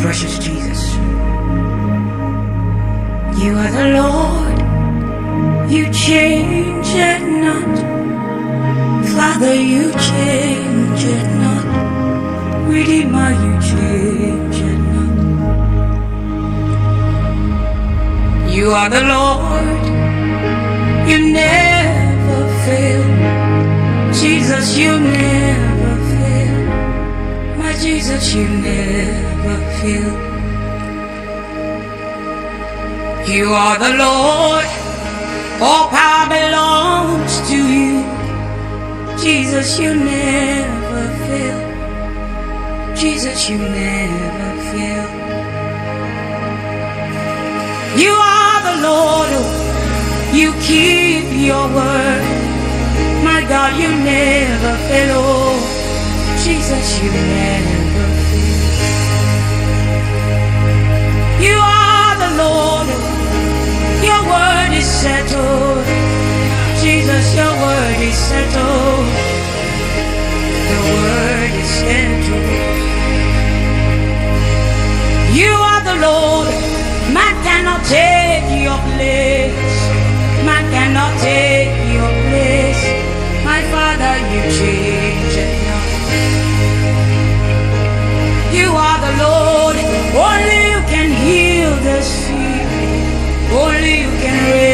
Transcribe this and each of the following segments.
Precious Jesus. You are the Lord, you change it not. Father, you change it not. Redeemer, you change it not. You are the Lord, you never fail. Jesus, you never fail. My Jesus, you never fail. You are the Lord, all power belongs to you. Jesus, you never fail. Jesus, you never fail. You are the Lord, oh, you keep your word. My God, you never fail. Oh, Jesus, you never You are the Lord, your word is settled. Jesus, your word is settled. The word is settled. You are the Lord. Man cannot take your place. Man cannot take your place. My Father, you change it not. You are the Lord. Only Only you can raise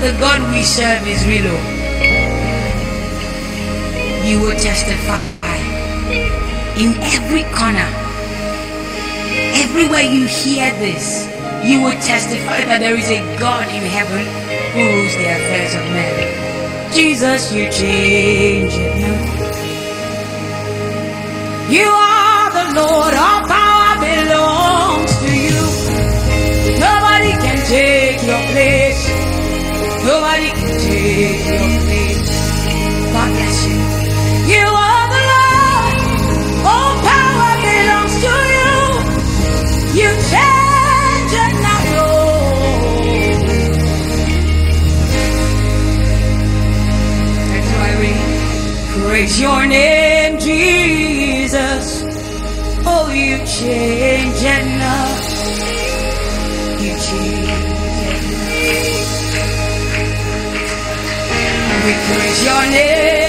the God we serve is real. oh. You will testify in every corner. Everywhere you hear this, you will testify that there is a God in heaven who rules the affairs of men. Jesus, you change it. You are the Lord, all Can bless you. You are the Lord, all power belongs to you. You change it not. That's why we praise your name, Jesus. Oh, you change it We praise your name,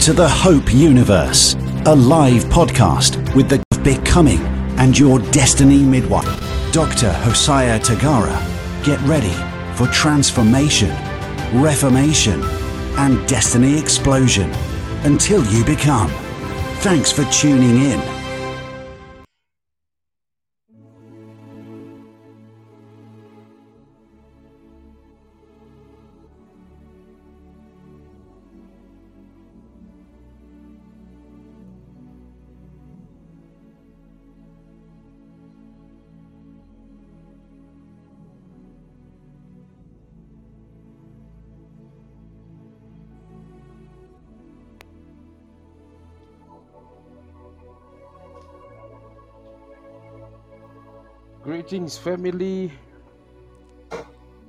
to the Hope Universe, a live podcast with the becoming and your destiny midwife, Dr. Hosiah Tagara. Get ready for transformation, reformation, and destiny explosion until you become. Thanks for tuning in. Greetings, family.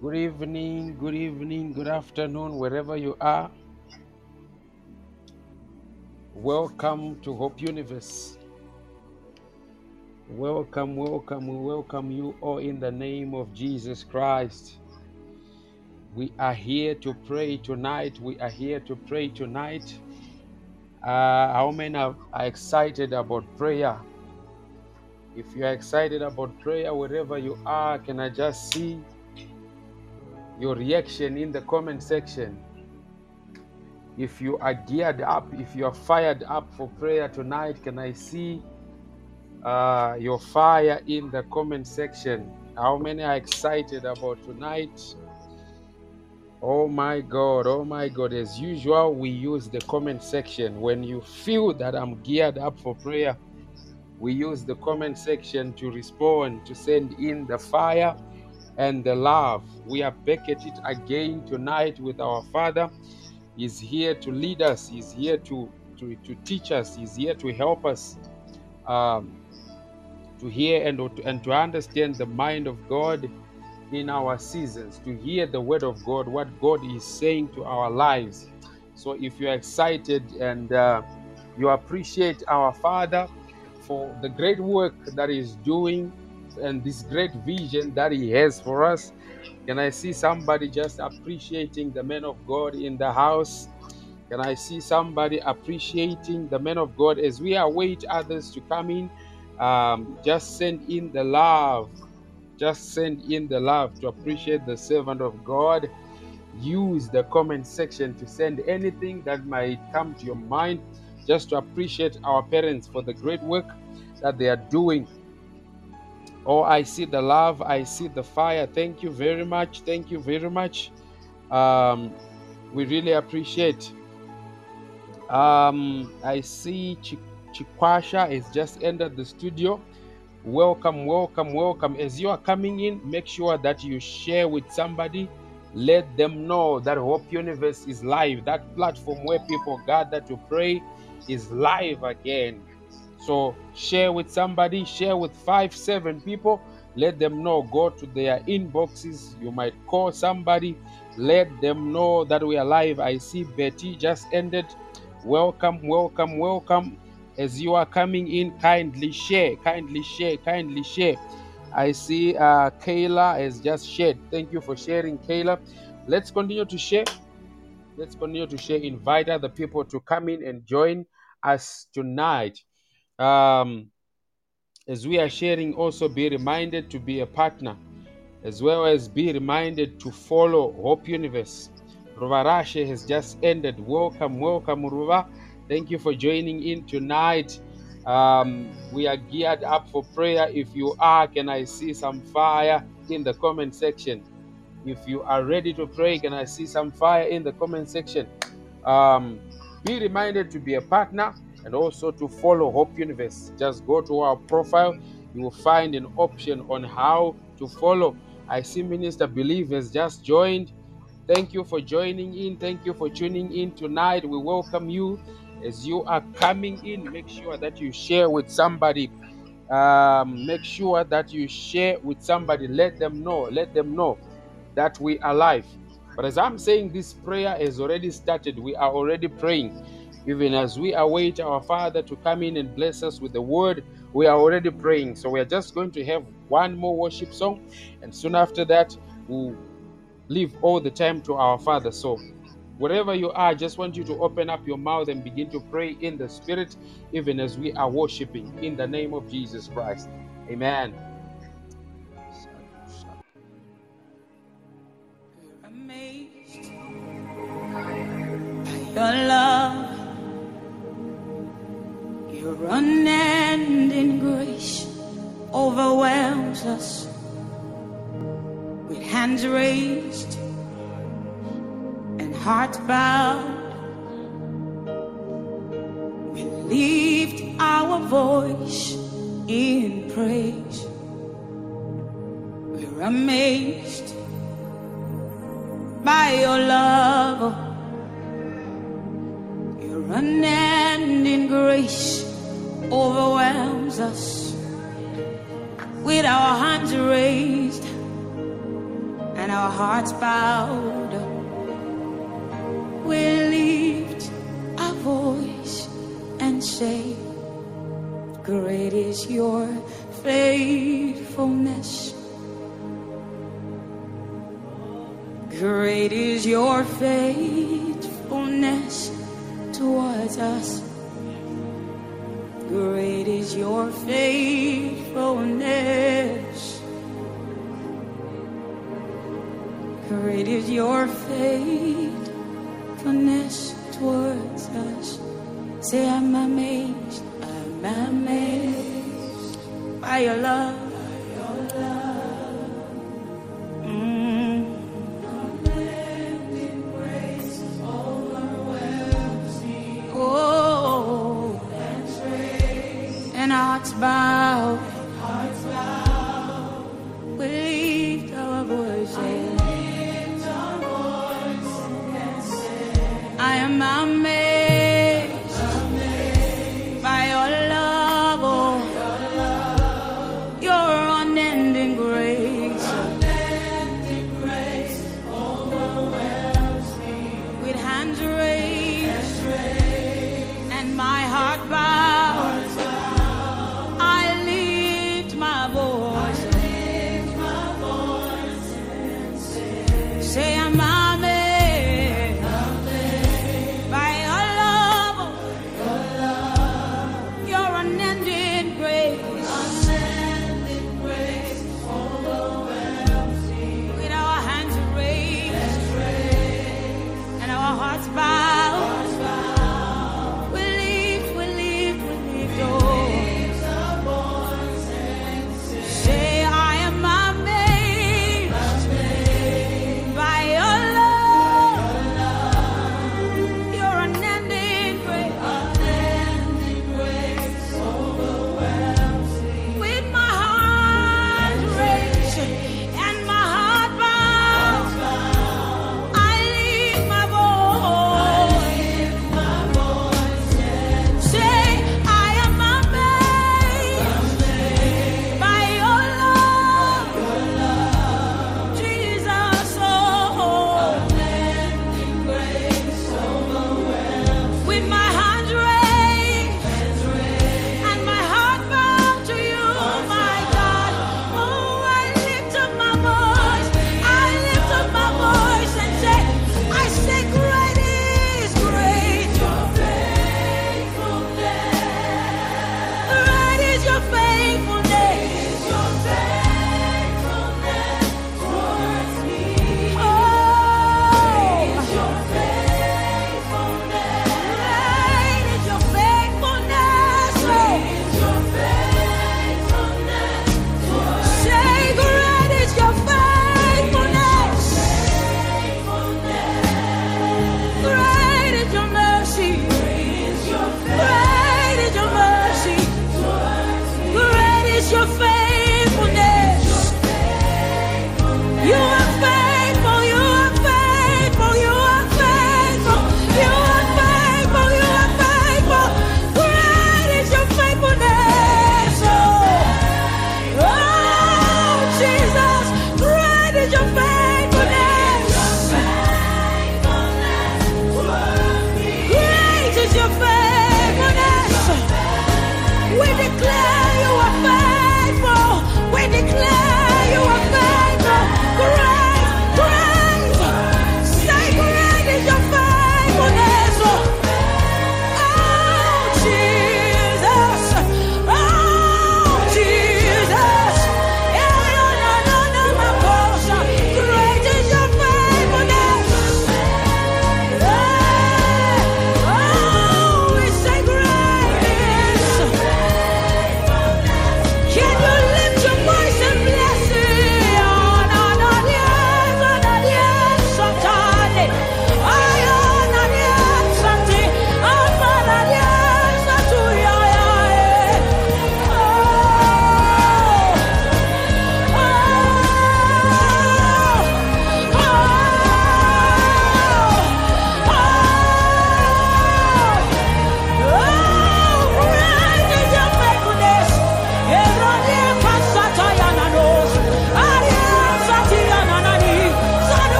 Good evening, good evening, good afternoon, wherever you are. Welcome to Hope Universe. Welcome, welcome, we welcome you all in the name of Jesus Christ. We are here to pray tonight. We are here to pray tonight. Uh, how many are are excited about prayer? If you are excited about prayer, wherever you are, can I just see your reaction in the comment section? If you are geared up, if you are fired up for prayer tonight, can I see uh, your fire in the comment section? How many are excited about tonight? Oh my God, oh my God. As usual, we use the comment section. When you feel that I'm geared up for prayer, we use the comment section to respond, to send in the fire and the love. We are back at it again tonight with our Father. He's here to lead us, He's here to, to, to teach us, He's here to help us um, to hear and, and to understand the mind of God in our seasons, to hear the word of God, what God is saying to our lives. So if you're excited and uh, you appreciate our Father for the great work that He's doing and this great vision that He has for us, can I see somebody just appreciating the man of God in the house? Can I see somebody appreciating the man of God as we await others to come in? Um, just send in the love. Just send in the love to appreciate the servant of God. Use the comment section to send anything that might come to your mind just to appreciate our parents for the great work that they are doing. Oh, I see the love, I see the fire. Thank you very much. Thank you very much. Um, we really appreciate. Um, I see Chi- Chikwasha has just entered the studio. Welcome, welcome, welcome. As you are coming in, make sure that you share with somebody. Let them know that Hope Universe is live. That platform where people gather to pray is live again. So share with somebody, share with five, seven people. Let them know. Go to their inboxes. You might call somebody. Let them know that we are live. I see Betty just ended. Welcome, welcome, welcome. As you are coming in, kindly share, kindly share, kindly share. I see uh, Kayla has just shared. Thank you for sharing, Kayla. Let's continue to share. Let's continue to share. Invite other people to come in and join us tonight. Um, as we are sharing, also be reminded to be a partner, as well as be reminded to follow Hope Universe. Ruvarashe has just ended. Welcome, welcome, Ruva. Thank you for joining in tonight. Um, we are geared up for prayer. If you are, can I see some fire in the comment section? If you are ready to pray, can I see some fire in the comment section? Um, be reminded to be a partner and also to follow Hope Universe. Just go to our profile. You will find an option on how to follow. I see Minister Believe has just joined. Thank you for joining in. Thank you for tuning in tonight. We welcome you as you are coming in. Make sure that you share with somebody. Um, make sure that you share with somebody. Let them know. Let them know that we are live. But as I'm saying, this prayer has already started. We are already praying. Even as we await our Father to come in and bless us with the word, we are already praying. So we are just going to have one more worship song. And soon after that, we'll leave all the time to our Father. So Wherever you are, I just want you to open up your mouth and begin to pray in the Spirit, even as we are worshiping in the name of Jesus Christ. Amen. Your love, your unending grace overwhelms us. With hands raised and hearts bowed, we lift our voice in praise. We're amazed by your love, your unending grace overwhelms us. With our hands raised and our hearts bowed, we lift our voice and say, Great is your faithfulness. Great is your faithfulness towards us. Great is your faithfulness. Great is your faithfulness towards us. Say, I'm amazed,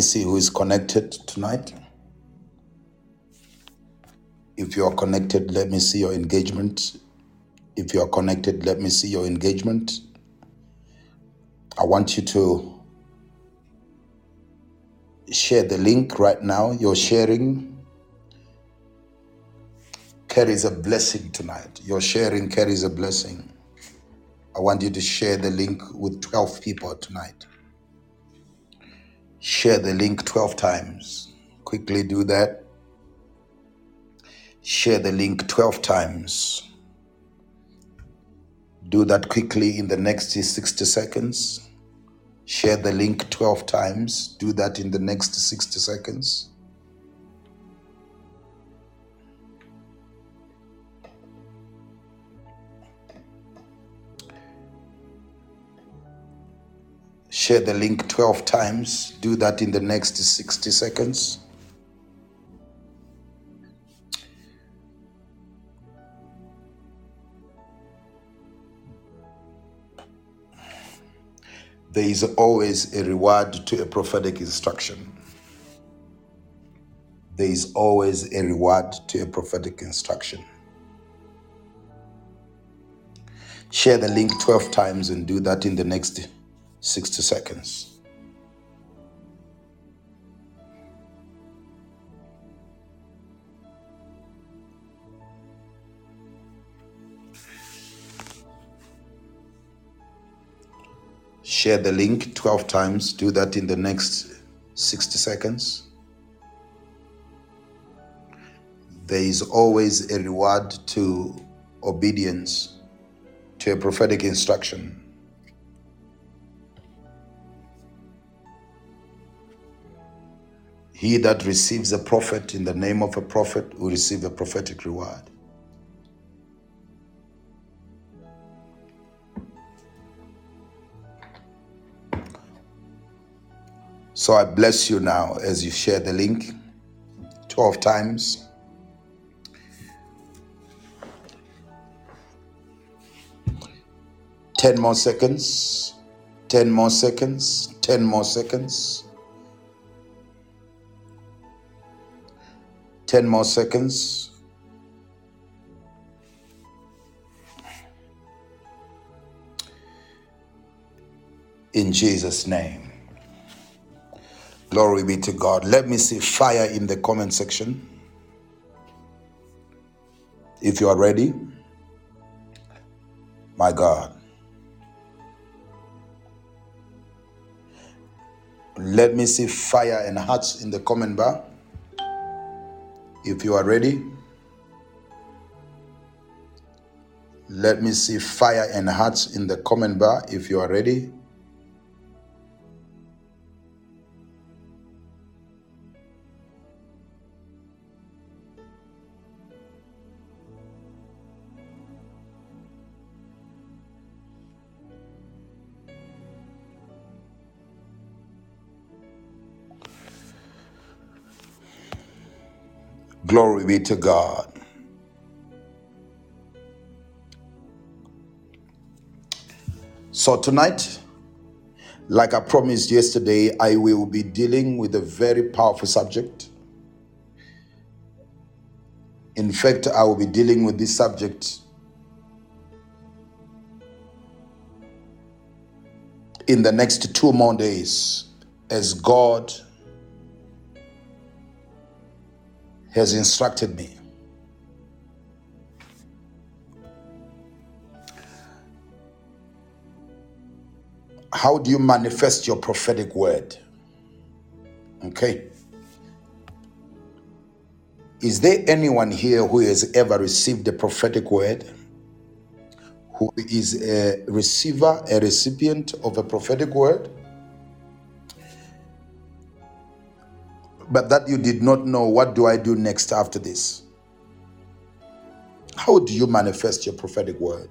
me see who is connected tonight. If you are connected, let me see your engagement. If you are connected, let me see your engagement. I want you to share the link right now. Your sharing carries a blessing tonight. Your sharing carries a blessing. I want you to share the link with 12 people tonight. Share the link 12 times. Quickly do that. Share the link 12 times. Do that quickly in the next 60 seconds. Share the link 12 times. Do that in the next 60 seconds. Share the link 12 times. Do that in the next 60 seconds. There is always a reward to a prophetic instruction. There is always a reward to a prophetic instruction. Share the link 12 times and do that in the next 60 seconds. Share the link 12 times. Do that in the next 60 seconds. There is always a reward to obedience to a prophetic instruction. He that receives a prophet in the name of a prophet will receive a prophetic reward. So I bless you now as you share the link 12 times. 10 more seconds. 10 more seconds. 10 more seconds. 10 more seconds. In Jesus' name. Glory be to God. Let me see fire in the comment section. If you are ready, my God. Let me see fire and hearts in the comment bar. If you are ready, let me see fire and hearts in the comment bar. If you are ready, glory be to God. So, tonight, like I promised yesterday, I will be dealing with a very powerful subject. In fact, I will be dealing with this subject in the next two more days as God has instructed me. How do you manifest your prophetic word? Okay. Is there anyone here who has ever received a prophetic word? Who is a receiver, a recipient of a prophetic word? But that you did not know, what do I do next after this? How do you manifest your prophetic word?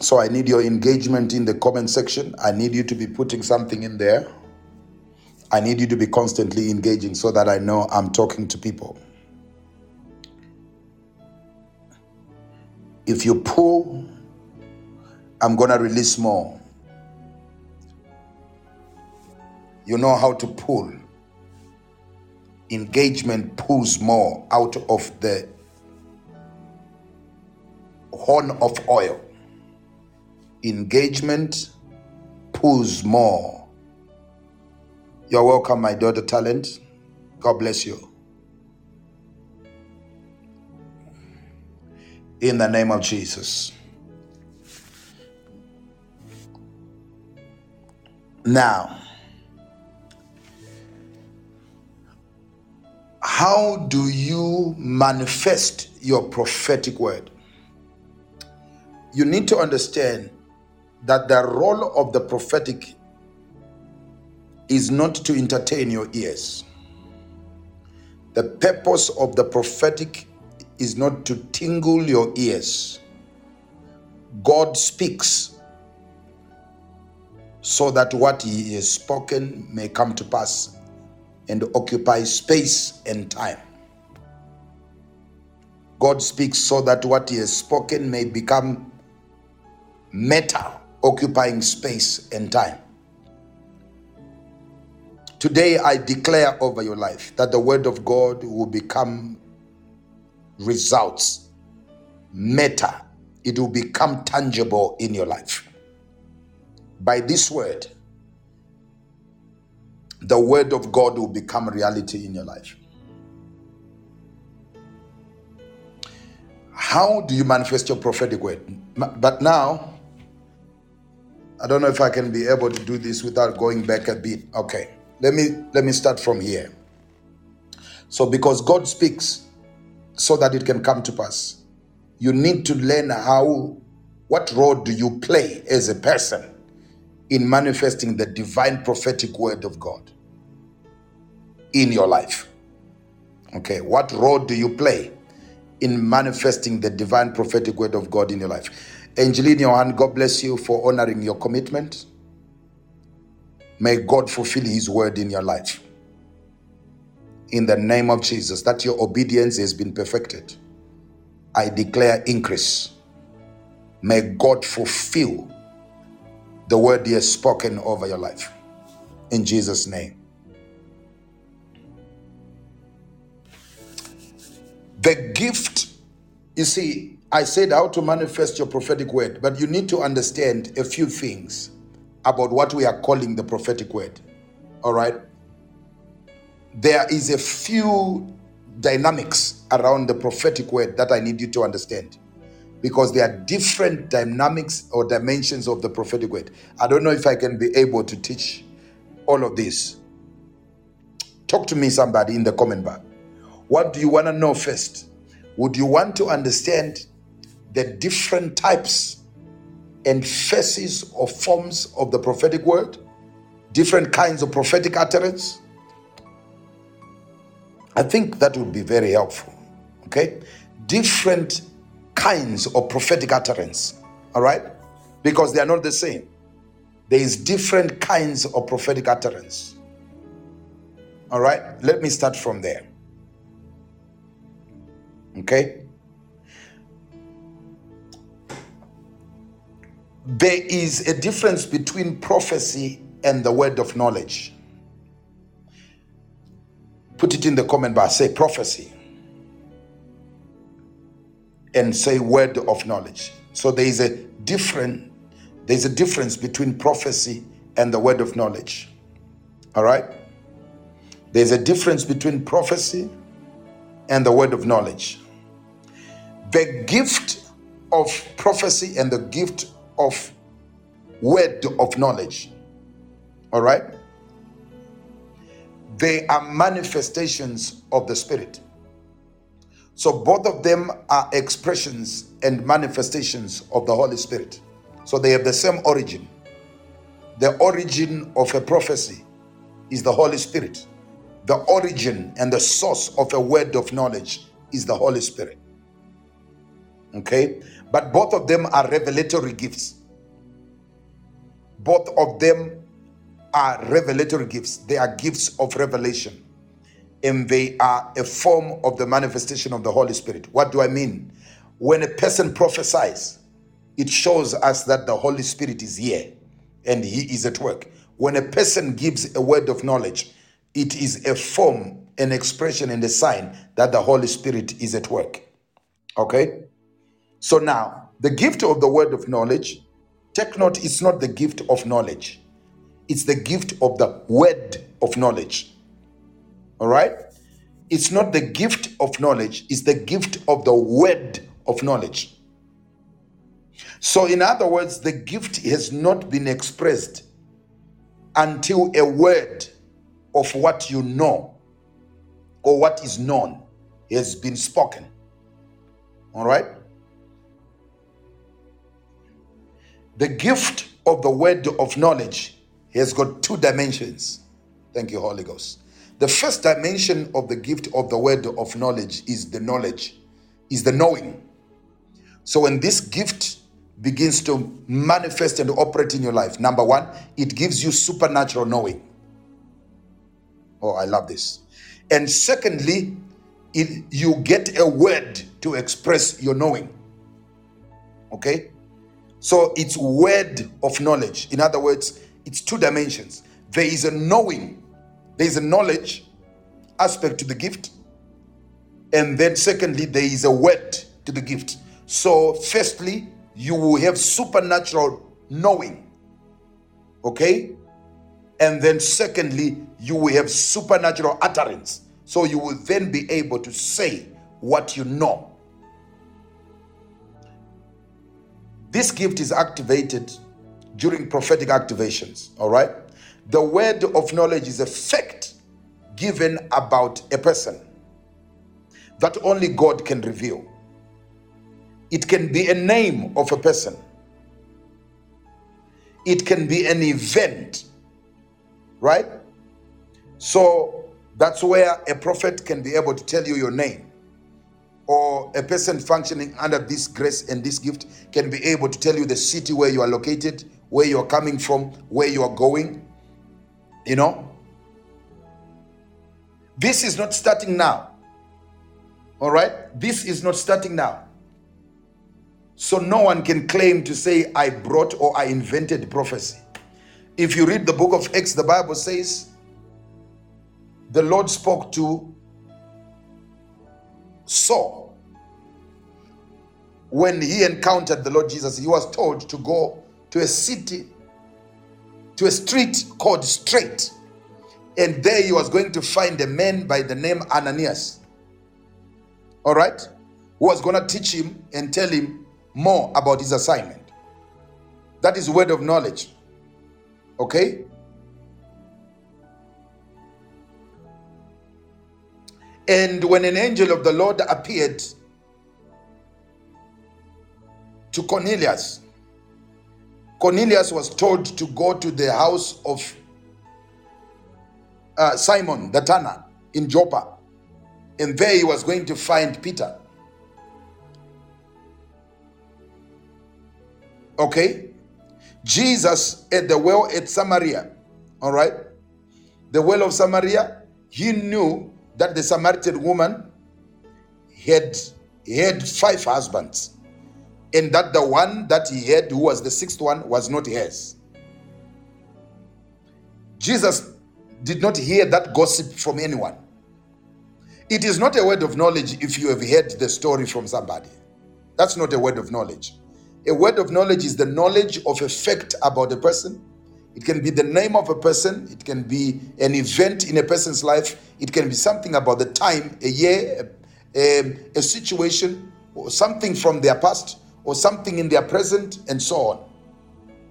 So I need your engagement in the comment section. I need you to be putting something in there. I need you to be constantly engaging so that I know I'm talking to people. If you pull, I'm going to release more. You know how to pull. Engagement pulls more out of the horn of oil. Engagement pulls more. You're welcome, my daughter Talent. God bless you. In the name of Jesus. Now, how do you manifest your prophetic word? You need to understand that the role of the prophetic is not to entertain your ears. The purpose of the prophetic is not to tingle your ears. God speaks so that what He has spoken may come to pass and occupy space and time. God speaks so that what He has spoken may become matter, occupying space and time. Today, I declare over your life that the Word of God will become results, matter. It will become tangible in your life. By this word, the Word of God will become reality in your life. How do you manifest your prophetic word? But now, I don't know if I can be able to do this without going back a bit. Okay. Let me let me start from here. So because God speaks so that it can come to pass, you need to learn how what role do you play as a person in manifesting the divine prophetic word of God in your life. Okay, what role do you play in manifesting the divine prophetic word of God in your life? Angeline Johan, God bless you for honoring your commitment. May God fulfill His word in your life. In the name of Jesus, that your obedience has been perfected. I declare increase. May God fulfill the word He has spoken over your life. In Jesus' name. The gift, you see, I said how to manifest your prophetic word, but you need to understand a few things about what we are calling the prophetic word. All right? There is a few dynamics around the prophetic word that I need you to understand because there are different dynamics or dimensions of the prophetic word. I don't know if I can be able to teach all of this. Talk to me, somebody, in the comment bar. What do you want to know first? Would you want to understand the different types and faces or forms of the prophetic word? Different kinds of prophetic utterance? I think that would be very helpful. Okay? Different kinds of prophetic utterance. All right? Because they are not the same. There is different kinds of prophetic utterance. All right? Let me start from there. Okay? There is a difference between prophecy and the word of knowledge. Put it in the comment bar. Say prophecy. And say word of knowledge. So there is a different there's a difference between prophecy and the word of knowledge. All right? There's a difference between prophecy and the word of knowledge. The gift of prophecy and the gift of word of knowledge. All right? They are manifestations of the Spirit. So both of them are expressions and manifestations of the Holy Spirit. So they have the same origin. The origin of a prophecy is the Holy Spirit. The origin and the source of a word of knowledge is the Holy Spirit. Okay? But both of them are revelatory gifts. Both of them are revelatory gifts. They are gifts of revelation. And they are a form of the manifestation of the Holy Spirit. What do I mean? When a person prophesies, it shows us that the Holy Spirit is here and He is at work. When a person gives a word of knowledge, it is a form, an expression, and a sign that the Holy Spirit is at work. Okay? So now, the gift of the word of knowledge, take note, it's not the gift of knowledge, it's the gift of the word of knowledge. All right? It's not the gift of knowledge, it's the gift of the word of knowledge. So, in other words, the gift has not been expressed until a word of what you know or what is known has been spoken. All right? The gift of the word of knowledge has got two dimensions. Thank you, Holy Ghost. The first dimension of the gift of the word of knowledge is the knowledge, is the knowing. So when this gift begins to manifest and operate in your life, number one, it gives you supernatural knowing. Oh, I love this. And secondly, it, you get a word to express your knowing. Okay? So it's word of knowledge. In other words, it's two dimensions. There is a knowing, there is a knowledge aspect to the gift. And then secondly, there is a word to the gift. So, firstly, you will have supernatural knowing. Okay? And then secondly, you will have supernatural utterance. So you will then be able to say what you know. This gift is activated during prophetic activations, all right? The word of knowledge is a fact given about a person that only God can reveal. It can be a name of a person, it can be an event, right? So that's where a prophet can be able to tell you your name. Or a person functioning under this grace and this gift can be able to tell you the city where you are located, where you are coming from, where you are going. You know? This is not starting now. All right? This is not starting now. So no one can claim to say, I brought or I invented prophecy. If you read the book of Acts, the Bible says the Lord spoke to Saul when he encountered the Lord Jesus. He was told to go to a city, to a street called Straight. And there he was going to find a man by the name Ananias. All right? Who was going to teach him and tell him more about his assignment. That is word of knowledge. Okay? And when an angel of the Lord appeared to Cornelius, Cornelius was told to go to the house of uh, Simon the tanner in Joppa. And there he was going to find Peter. Okay? Jesus at the well at Samaria. All right? The well of Samaria, he knew that the Samaritan woman had had five husbands, and that the one that he had, who was the sixth one, was not hers. Jesus did not hear that gossip from anyone. It is not a word of knowledge if you have heard the story from somebody. That's not a word of knowledge. A word of knowledge is the knowledge of a fact about a person. It can be the name of a person, it can be an event in a person's life, it can be something about the time, a year, a, a situation, or something from their past, or something in their present, and so on.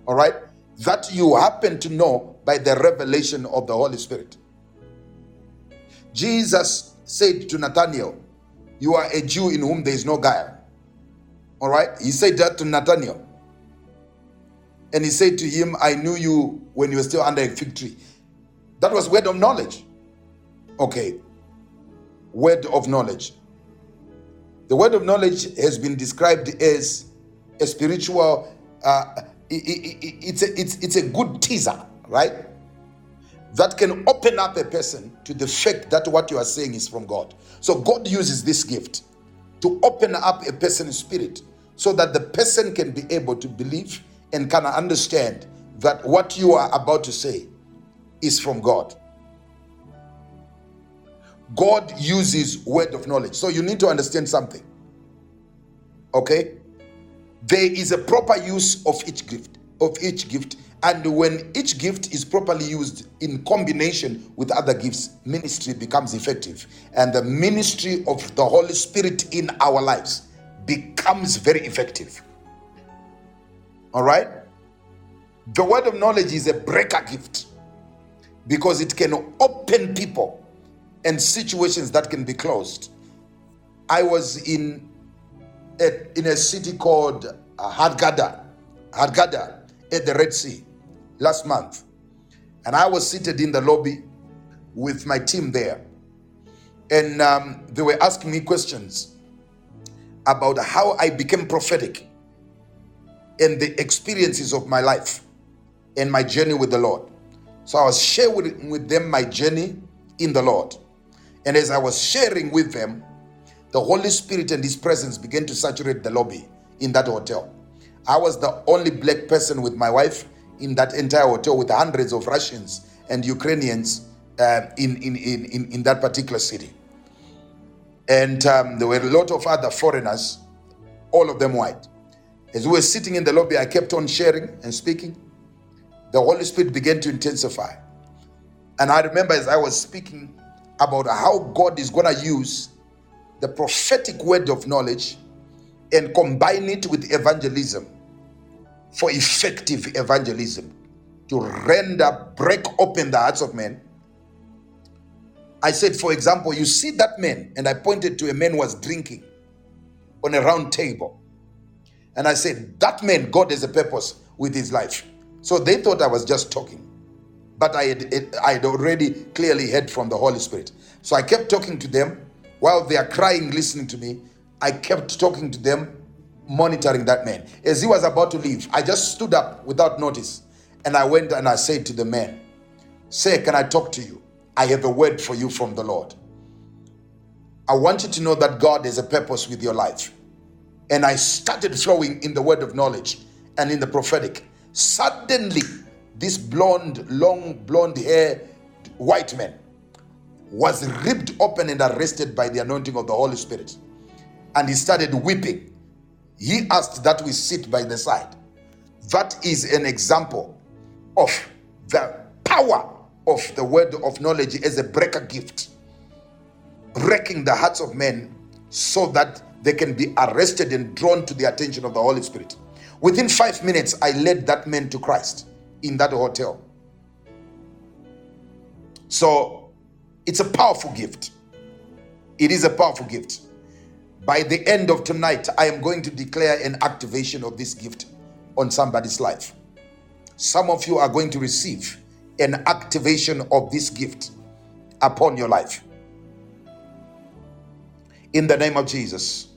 All right? That you happen to know by the revelation of the Holy Spirit. Jesus said to Nathanael, You are a Jew in whom there is no guile. All right? He said that to Nathanael. And he said to him, I knew you when you were still under a fig tree. That was word of knowledge. Okay. Word of knowledge. The word of knowledge has been described as a spiritual, uh, it, it, it, it's, a, it's, it's a good teaser, right? That can open up a person to the fact that what you are saying is from God. So God uses this gift to open up a person's spirit so that the person can be able to believe and can understand that what you are about to say is from God. God uses word of knowledge. So you need to understand something. Okay? There is a proper use of each gift, of each gift. And when each gift is properly used in combination with other gifts, ministry becomes effective. And the ministry of the Holy Spirit in our lives becomes very effective. All right? The word of knowledge is a breaker gift because it can open people and situations that can be closed. I was in a, in a city called uh, Hurghada, Hurghada at the Red Sea last month. And I was seated in the lobby with my team there. And um, they were asking me questions about how I became prophetic and the experiences of my life and my journey with the Lord. So I was sharing with them my journey in the Lord. And as I was sharing with them, the Holy Spirit and His presence began to saturate the lobby in that hotel. I was the only black person with my wife in that entire hotel with hundreds of Russians and Ukrainians uh, in, in, in, in that particular city. And um, there were a lot of other foreigners, all of them white. As we were sitting in the lobby, I kept on sharing and speaking. The Holy Spirit began to intensify. And I remember as I was speaking about how God is going to use the prophetic word of knowledge and combine it with evangelism for effective evangelism to render, break open the hearts of men I said, for example, you see that man, and I pointed to a man who was drinking on a round table. And I said, that man, God has a purpose with his life. So they thought I was just talking. But I had, I had already clearly heard from the Holy Spirit. So I kept talking to them while they are crying, listening to me. I kept talking to them, monitoring that man. As he was about to leave, I just stood up without notice and I went and I said to the man, Say, can I talk to you? I have a word for you from the Lord. I want you to know that God has a purpose with your life. And I started flowing in the word of knowledge and in the prophetic. Suddenly, this blonde, long blonde hair white man was ripped open and arrested by the anointing of the Holy Spirit. And he started weeping. He asked that we sit by the side. That is an example of the power of the word of knowledge as a breaker gift, breaking the hearts of men so that they can be arrested and drawn to the attention of the Holy Spirit. Within five minutes, I led that man to Christ in that hotel. So it's a powerful gift. It is a powerful gift. By the end of tonight, I am going to declare an activation of this gift on somebody's life. Some of you are going to receive an activation of this gift upon your life. In the name of Jesus.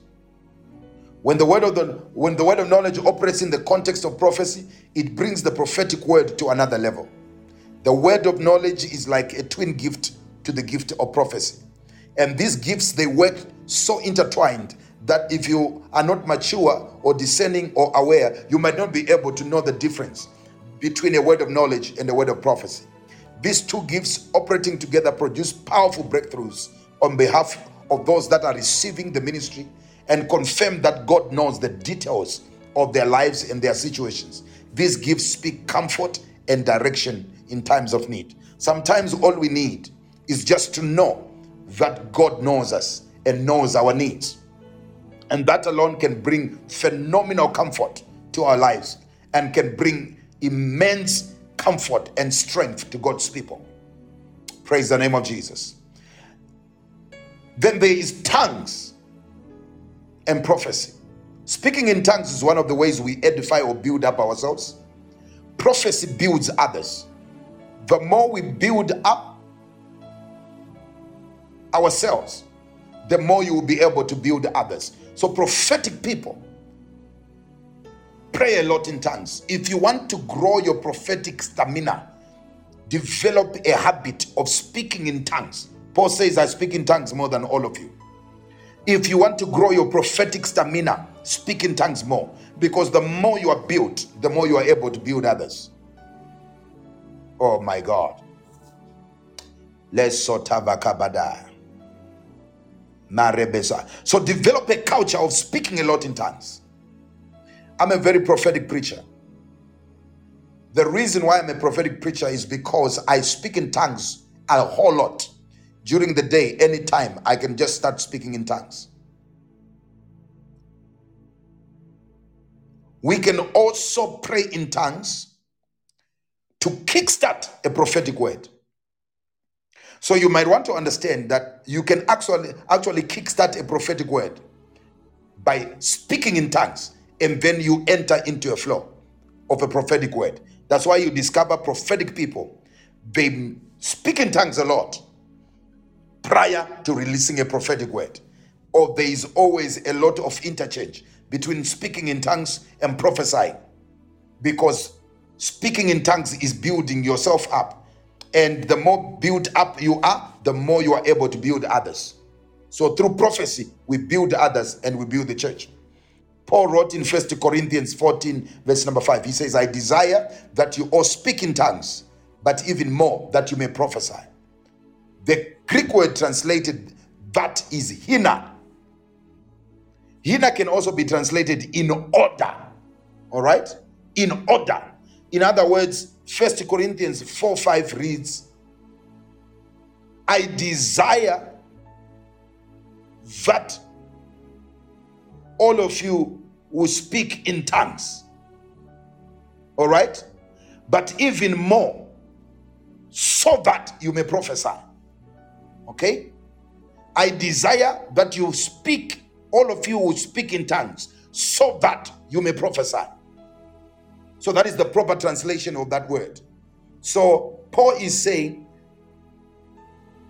When the word of the when the word of knowledge operates in the context of prophecy, it brings the prophetic word to another level. The word of knowledge is like a twin gift to the gift of prophecy. And these gifts they work so intertwined that if you are not mature or discerning or aware, you might not be able to know the difference between a word of knowledge and a word of prophecy. These two gifts operating together produce powerful breakthroughs on behalf of those that are receiving the ministry and confirm that God knows the details of their lives and their situations. These gifts speak comfort and direction in times of need. Sometimes all we need is just to know that God knows us and knows our needs. And that alone can bring phenomenal comfort to our lives and can bring immense comfort and strength to God's people. Praise the name of Jesus. Then there is tongues and prophecy. Speaking in tongues is one of the ways we edify or build up ourselves. Prophecy builds others. The more we build up ourselves, the more you will be able to build others. So, prophetic people pray a lot in tongues. If you want to grow your prophetic stamina, develop a habit of speaking in tongues. Paul says, I speak in tongues more than all of you. If you want to grow your prophetic stamina, speak in tongues more because the more you are built, the more you are able to build others. Oh my God. Let's sotavakabada. Marebesa. So develop a culture of speaking a lot in tongues. I'm a very prophetic preacher. The reason why I'm a prophetic preacher is because I speak in tongues a whole lot. During the day, anytime, I can just start speaking in tongues. We can also pray in tongues to kickstart a prophetic word. So you might want to understand that you can actually actually kickstart a prophetic word by speaking in tongues and then you enter into a flow of a prophetic word. That's why you discover prophetic people. They speak in tongues a lot prior to releasing a prophetic word. Or there is always a lot of interchange between speaking in tongues and prophesying because speaking in tongues is building yourself up. And the more built up you are, the more you are able to build others. So through prophecy, we build others and we build the church. Paul wrote in First Corinthians 14, verse number 5, he says, I desire that you all speak in tongues, but even more that you may prophesy. The Greek word translated that is hina. Hina can also be translated in order. All right? In order. In other words, First Corinthians 4 5 reads, I desire that all of you will speak in tongues. All right? But even more, so that you may prophesy. Okay? I desire that you speak, all of you will speak in tongues, so that you may prophesy. So that is the proper translation of that word. So Paul is saying,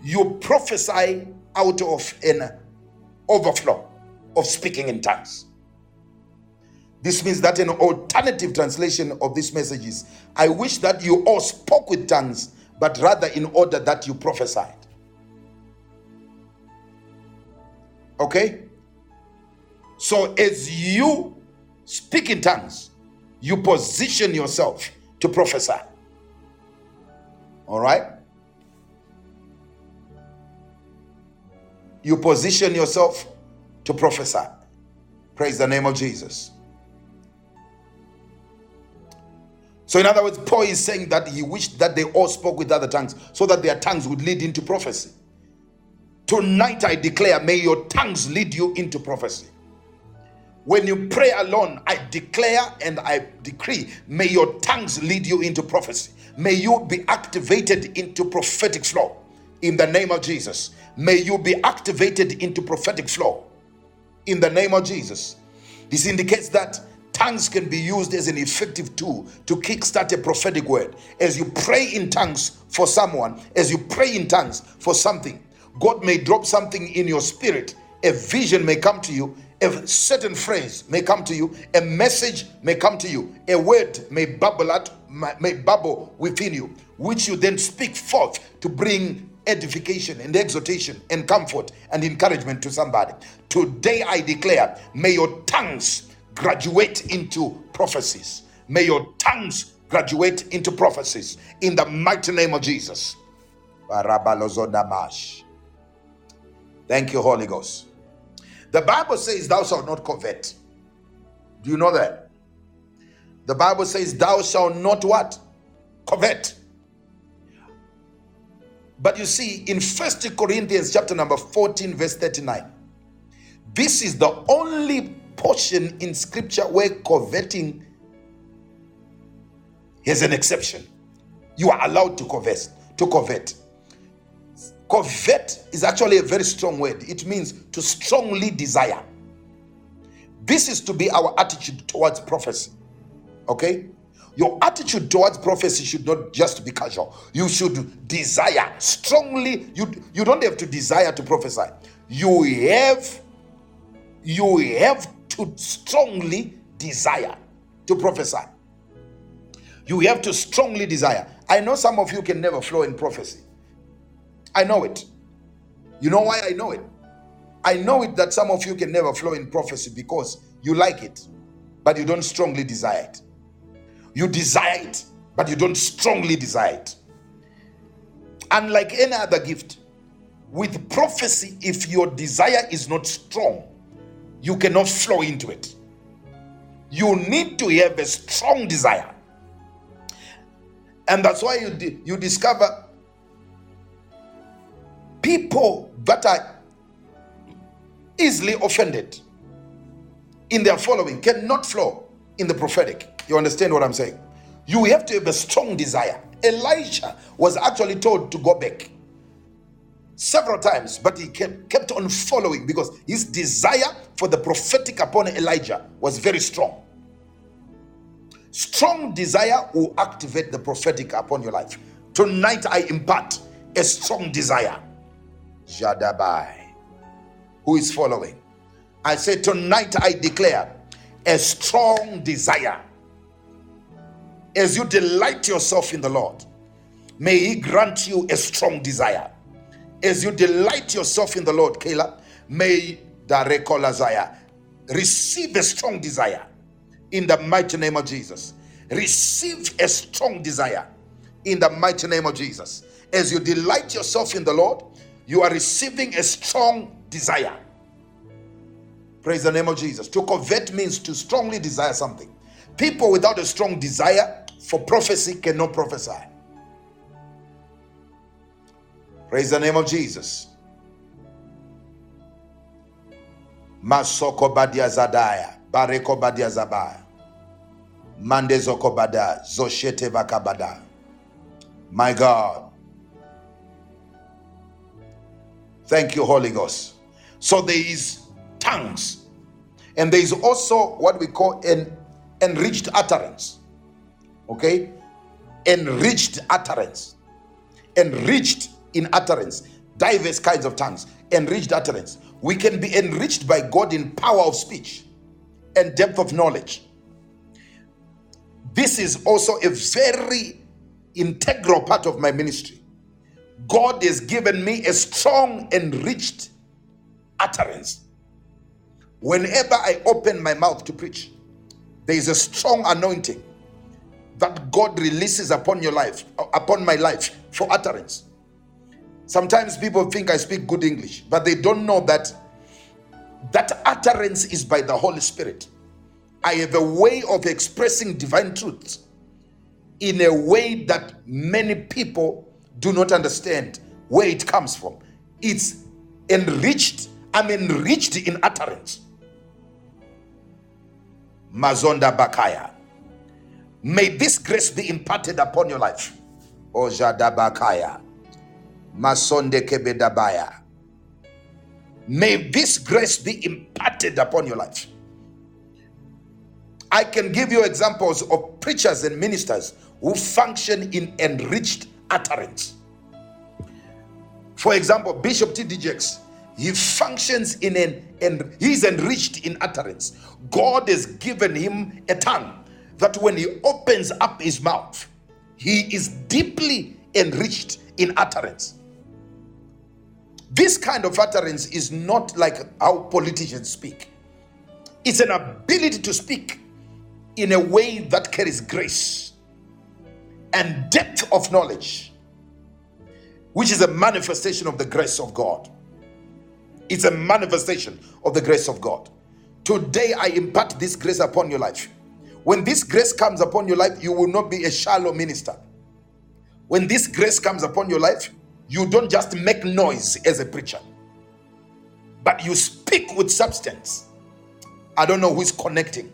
you prophesy out of an overflow of speaking in tongues. This means that an alternative translation of this message is I wish that you all spoke with tongues, but rather in order that you prophesied. Okay? So as you speak in tongues, you position yourself to prophesy. All right? You position yourself to prophesy. Praise the name of Jesus. So, in other words, Paul is saying that he wished that they all spoke with other tongues so that their tongues would lead into prophecy. Tonight, I declare, may your tongues lead you into prophecy. When you pray alone, I declare and I decree, may your tongues lead you into prophecy. May you be activated into prophetic flow in the name of Jesus. May you be activated into prophetic flow in the name of Jesus. This indicates that tongues can be used as an effective tool to kickstart a prophetic word. As you pray in tongues for someone, as you pray in tongues for something, God may drop something in your spirit. A vision may come to you, a certain phrase may come to you, a message may come to you, a word may bubble out, may bubble within you, which you then speak forth to bring edification and exhortation and comfort and encouragement to somebody. Today I declare, may your tongues graduate into prophecies. May your tongues graduate into prophecies in the mighty name of Jesus. Thank you, Holy Ghost. The Bible says, Thou shalt not covet. Do you know that? The Bible says, Thou shalt not what? Covet. But you see, in First Corinthians chapter number 14, verse 39, this is the only portion in scripture where coveting has an exception. You are allowed to covet, to covet. Covet is actually a very strong word. It means to strongly desire. This is to be our attitude towards prophecy. Okay? Your attitude towards prophecy should not just be casual. You should desire strongly. You, you don't have to desire to prophesy. You have you have to strongly desire to prophesy. You have to strongly desire. I know some of you can never flow in prophecy. I know it. You know why I know it? I know it that some of you can never flow in prophecy because you like it, but you don't strongly desire it. You desire it, but you don't strongly desire it. Unlike any other gift, with prophecy, if your desire is not strong, you cannot flow into it. You need to have a strong desire. And that's why you, di- you discover people that are easily offended in their following cannot flow in the prophetic. You understand what I'm saying? You have to have a strong desire. Elijah was actually told to go back several times, but he kept, kept on following because his desire for the prophetic upon Elijah was very strong. Strong desire will activate the prophetic upon your life. Tonight, I impart a strong desire. Jadabai. Who is following? I say, Tonight, I declare a strong desire. As you delight yourself in the Lord, may He grant you a strong desire. As you delight yourself in the Lord, Kayla, may Darekolazaya receive a strong desire in the mighty name of Jesus. Receive a strong desire in the mighty name of Jesus. As you delight yourself in the Lord, you are receiving a strong desire. Praise the name of Jesus. To covet means to strongly desire something. People without a strong desire for prophecy cannot prophesy. Praise the name of Jesus. Masoko badia zadaya, bareko badia zabaya, mandezo kobada, zoshete vakabada. My God. Thank you, Holy Ghost. So there is tongues, and there is also what we call an enriched utterance. Okay? Enriched utterance. Enriched in utterance, diverse kinds of tongues, enriched utterance. We can be enriched by God in power of speech and depth of knowledge. This is also a very integral part of my ministry. God has given me a strong, enriched utterance. Whenever I open my mouth to preach, there is a strong anointing that God releases upon your life, uh, upon my life for utterance. Sometimes people think I speak good English, but they don't know that that utterance is by the Holy Spirit. I have a way of expressing divine truths in a way that many people do not understand where it comes from. It's enriched, I'm enriched in utterance. Mazonda Bakaya. May this grace be imparted upon your life. Ojada Bakaya. Masonde Kebedabaya. May this grace be imparted upon your life. I can give you examples of preachers and ministers who function in enriched utterance. For example, Bishop T.D. Jakes, he functions in an and he's enriched in utterance. God has given him a tongue that when he opens up his mouth, he is deeply enriched in utterance. This kind of utterance is not like how politicians speak. It's an ability to speak in a way that carries grace and depth of knowledge, which is a manifestation of the grace of God. It's a manifestation of the grace of God. Today, I impart this grace upon your life. When this grace comes upon your life, you will not be a shallow minister. When this grace comes upon your life, you don't just make noise as a preacher, but you speak with substance. I don't know who is connecting.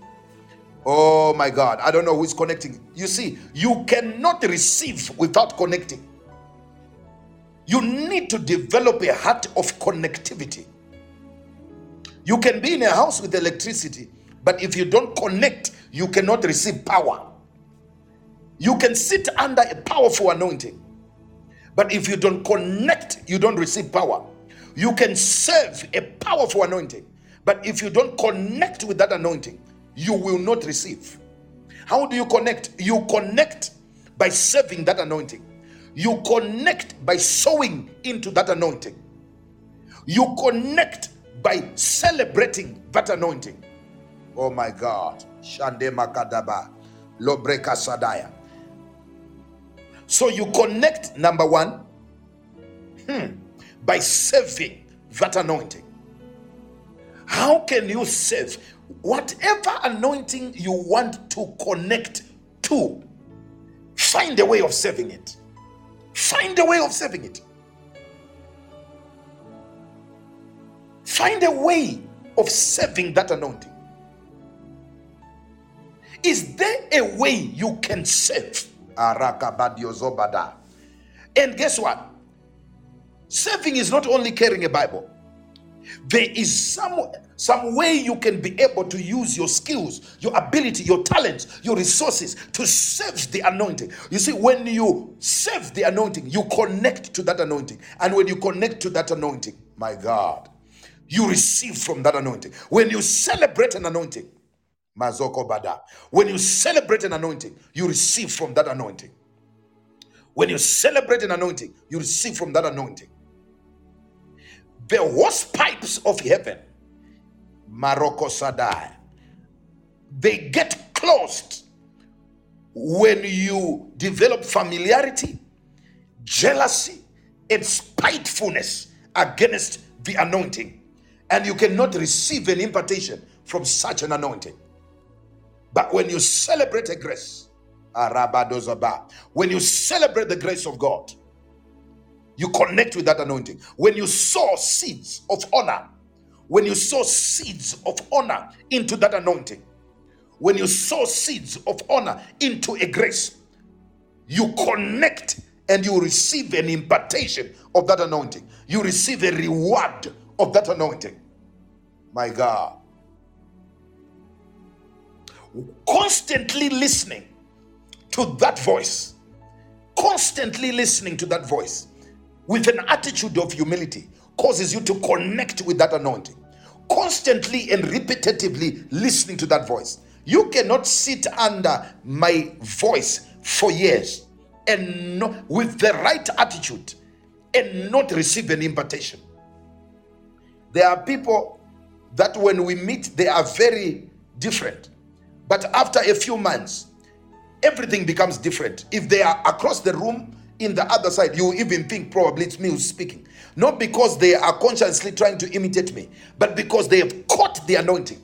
Oh my God, I don't know who is connecting. You see, you cannot receive without connecting. You need to develop a heart of connectivity. You can be in a house with electricity, but if you don't connect, you cannot receive power. You can sit under a powerful anointing, but if you don't connect, you don't receive power. You can serve a powerful anointing, but if you don't connect with that anointing, you will not receive. How do you connect? You connect by serving that anointing. You connect by sowing into that anointing. You connect by celebrating that anointing. Oh my God. Shande Makadaba. Lobreka Sadaya. So you connect, number one, hmm, by serving that anointing. How can you serve? Whatever anointing you want to connect to, find a way of serving it. Find a way of serving it. Find a way of serving that anointing. Is there a way you can serve? And guess what? Serving is not only carrying a Bible. There is some some way you can be able to use your skills, your ability, your talents, your resources to serve the anointing. You see, when you serve the anointing, you connect to that anointing. And when you connect to that anointing, my God, you receive from that anointing. When you celebrate an anointing, Mazoko Bada, when you celebrate an anointing, you receive from that anointing. When you celebrate an anointing, you receive from that anointing. The pipes of heaven Maroko Sadai. They get closed when you develop familiarity, jealousy, and spitefulness against the anointing. And you cannot receive an impartation from such an anointing. But when you celebrate a grace, when you celebrate the grace of God, you connect with that anointing. When you sow seeds of honor, when you sow seeds of honor into that anointing, when you sow seeds of honor into a grace, you connect and you receive an impartation of that anointing. You receive a reward of that anointing. My God. Constantly listening to that voice, constantly listening to that voice with an attitude of humility causes you to connect with that anointing. Constantly and repetitively listening to that voice. You cannot sit under my voice for years and with the right attitude and not receive an invitation. There are people that when we meet, they are very different. But after a few months, everything becomes different. If they are across the room in the other side, you even think probably it's me who's speaking. Not because they are consciously trying to imitate me, but because they have caught the anointing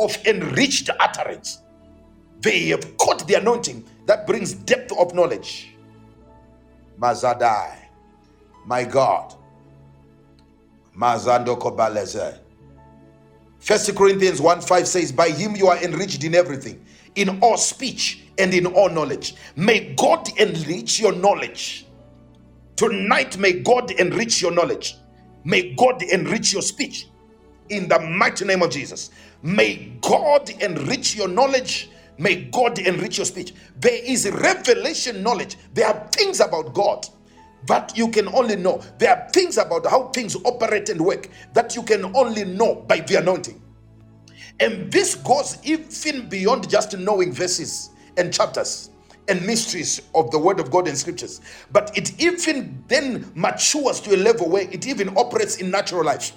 of enriched utterance. They have caught the anointing that brings depth of knowledge. Mazadai, my God. Mazando Kobaleze. First Corinthians 1 5 says, By him you are enriched in everything, in all speech and in all knowledge. May God enrich your knowledge. Tonight, may God enrich your knowledge. May God enrich your speech in the mighty name of Jesus. May God enrich your knowledge. May God enrich your speech. There is revelation knowledge. There are things about God that you can only know. There are things about how things operate and work that you can only know by the anointing. And this goes even beyond just knowing verses and chapters and mysteries of the word of God and scriptures. But it even then matures to a level where it even operates in natural life.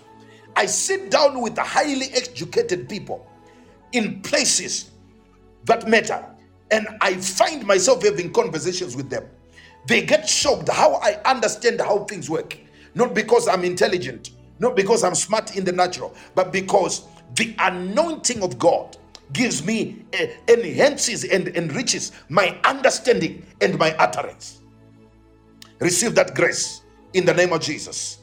I sit down with highly educated people in places that matter, and I find myself having conversations with them. They get shocked how I understand how things work. Not because I'm intelligent, not because I'm smart in the natural, but because the anointing of God gives me, uh, enhances and enriches my understanding and my utterance. Receive that grace in the name of Jesus.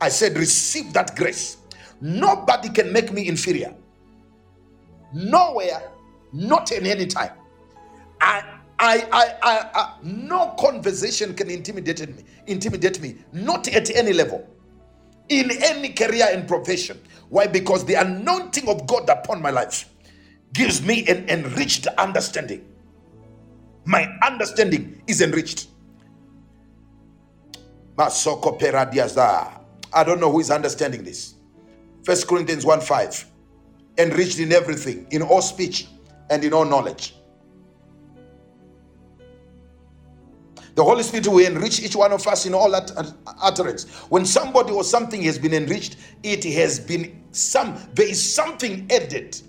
I said, receive that grace. Nobody can make me inferior. Nowhere, not in any time. I, I, I, I, I, no conversation can intimidate me. Intimidate me, not at any level, in any career and profession. Why? Because the anointing of God upon my life gives me an enriched understanding. My understanding is enriched. Masoko peradiaza. I don't know who is understanding this. First Corinthians 1 5. Enriched in everything, in all speech and in all knowledge. The Holy Spirit will enrich each one of us in all that utterance. When somebody or something has been enriched, it has been some, there is something added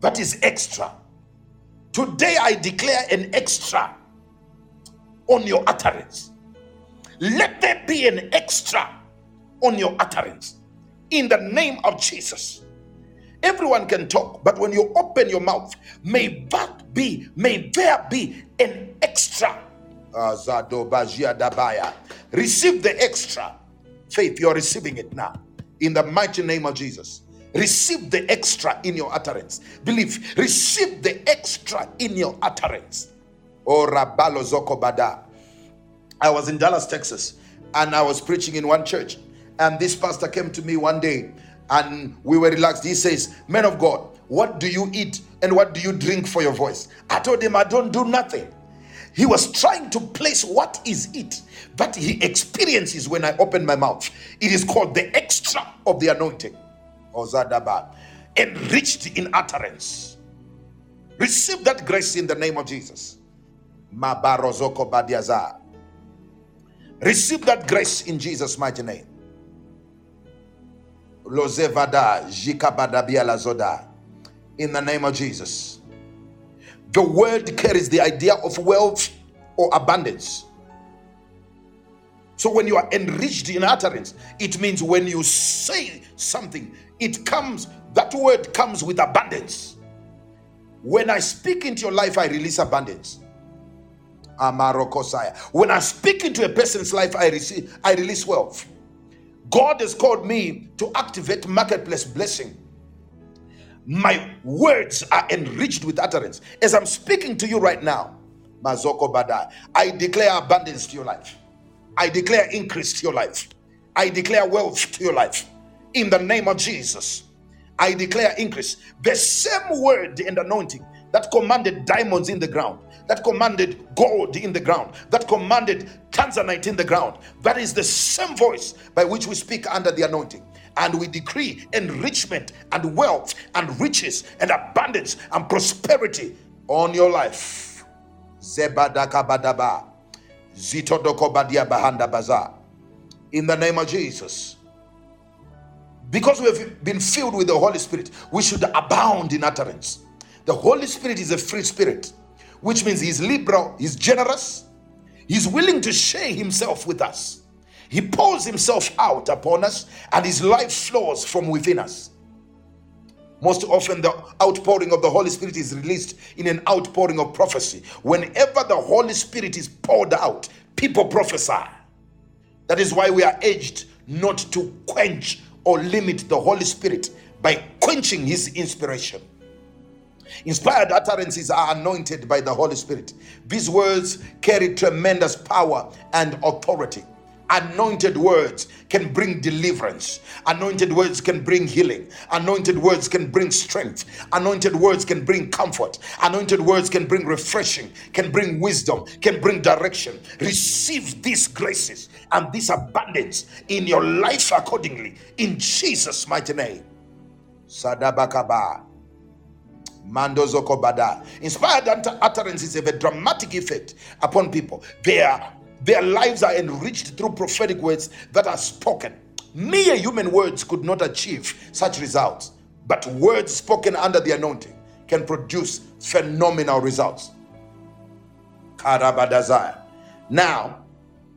that is extra. Today I declare an extra on your utterance. Let there be an extra on your utterance in the name of Jesus. Everyone can talk, but when you open your mouth, may that be, may there be an extra. Receive the extra. Faith, you're receiving it now. In the mighty name of Jesus. Receive the extra in your utterance. Believe. Receive the extra in your utterance. Oh, Rabalo Zokobada. I was in Dallas, Texas, and I was preaching in one church. And this pastor came to me one day and we were relaxed. He says, Man of God, what do you eat and what do you drink for your voice? I told him, I don't do nothing. He was trying to place what is it that he experiences when I open my mouth. It is called the extra of the anointing. Ozadaba. Enriched in utterance. Receive that grace in the name of Jesus. Mabarozoko Badiaza. Receive that grace in Jesus' mighty name. Lozevada Jikabadabia Lazoda. In the name of Jesus. The word carries the idea of wealth or abundance. So when you are enriched in utterance, it means when you say something, it comes, that word comes with abundance. When I speak into your life, I release abundance. Amarokosaya. When I speak into a person's life, I receive, I release wealth. God has called me to activate marketplace blessing. My words are enriched with utterance. As I'm speaking to you right now, Mazoko Bada, I declare abundance to your life. I declare increase to your life. I declare wealth to your life. In the name of Jesus, I declare increase. The same word and anointing that commanded diamonds in the ground, that commanded gold in the ground, that commanded tanzanite in the ground. That is the same voice by which we speak under the anointing. And we decree enrichment and wealth and riches and abundance and prosperity on your life. Zebadakabadaba. Zito doko badia bahanda baza. In the name of Jesus. Because we have been filled with the Holy Spirit, we should abound in utterance. The Holy Spirit is a free spirit, which means he's liberal, he's generous, he's willing to share himself with us. He pours himself out upon us, and his life flows from within us. Most often, the outpouring of the Holy Spirit is released in an outpouring of prophecy. Whenever the Holy Spirit is poured out, people prophesy. That is why we are urged not to quench or limit the Holy Spirit by quenching his inspiration. Inspired utterances are anointed by the Holy Spirit. These words carry tremendous power and authority. Anointed words can bring deliverance. Anointed words can bring healing. Anointed words can bring strength. Anointed words can bring comfort. Anointed words can bring refreshing, can bring wisdom, can bring direction. Receive these graces and this abundance in your life accordingly. In Jesus' mighty name. Sadabakaba. Mandozokobada. Inspired utterances have a dramatic effect upon people. They are their lives are enriched through prophetic words that are spoken. Mere human words could not achieve such results, but words spoken under the anointing can produce phenomenal results. Now,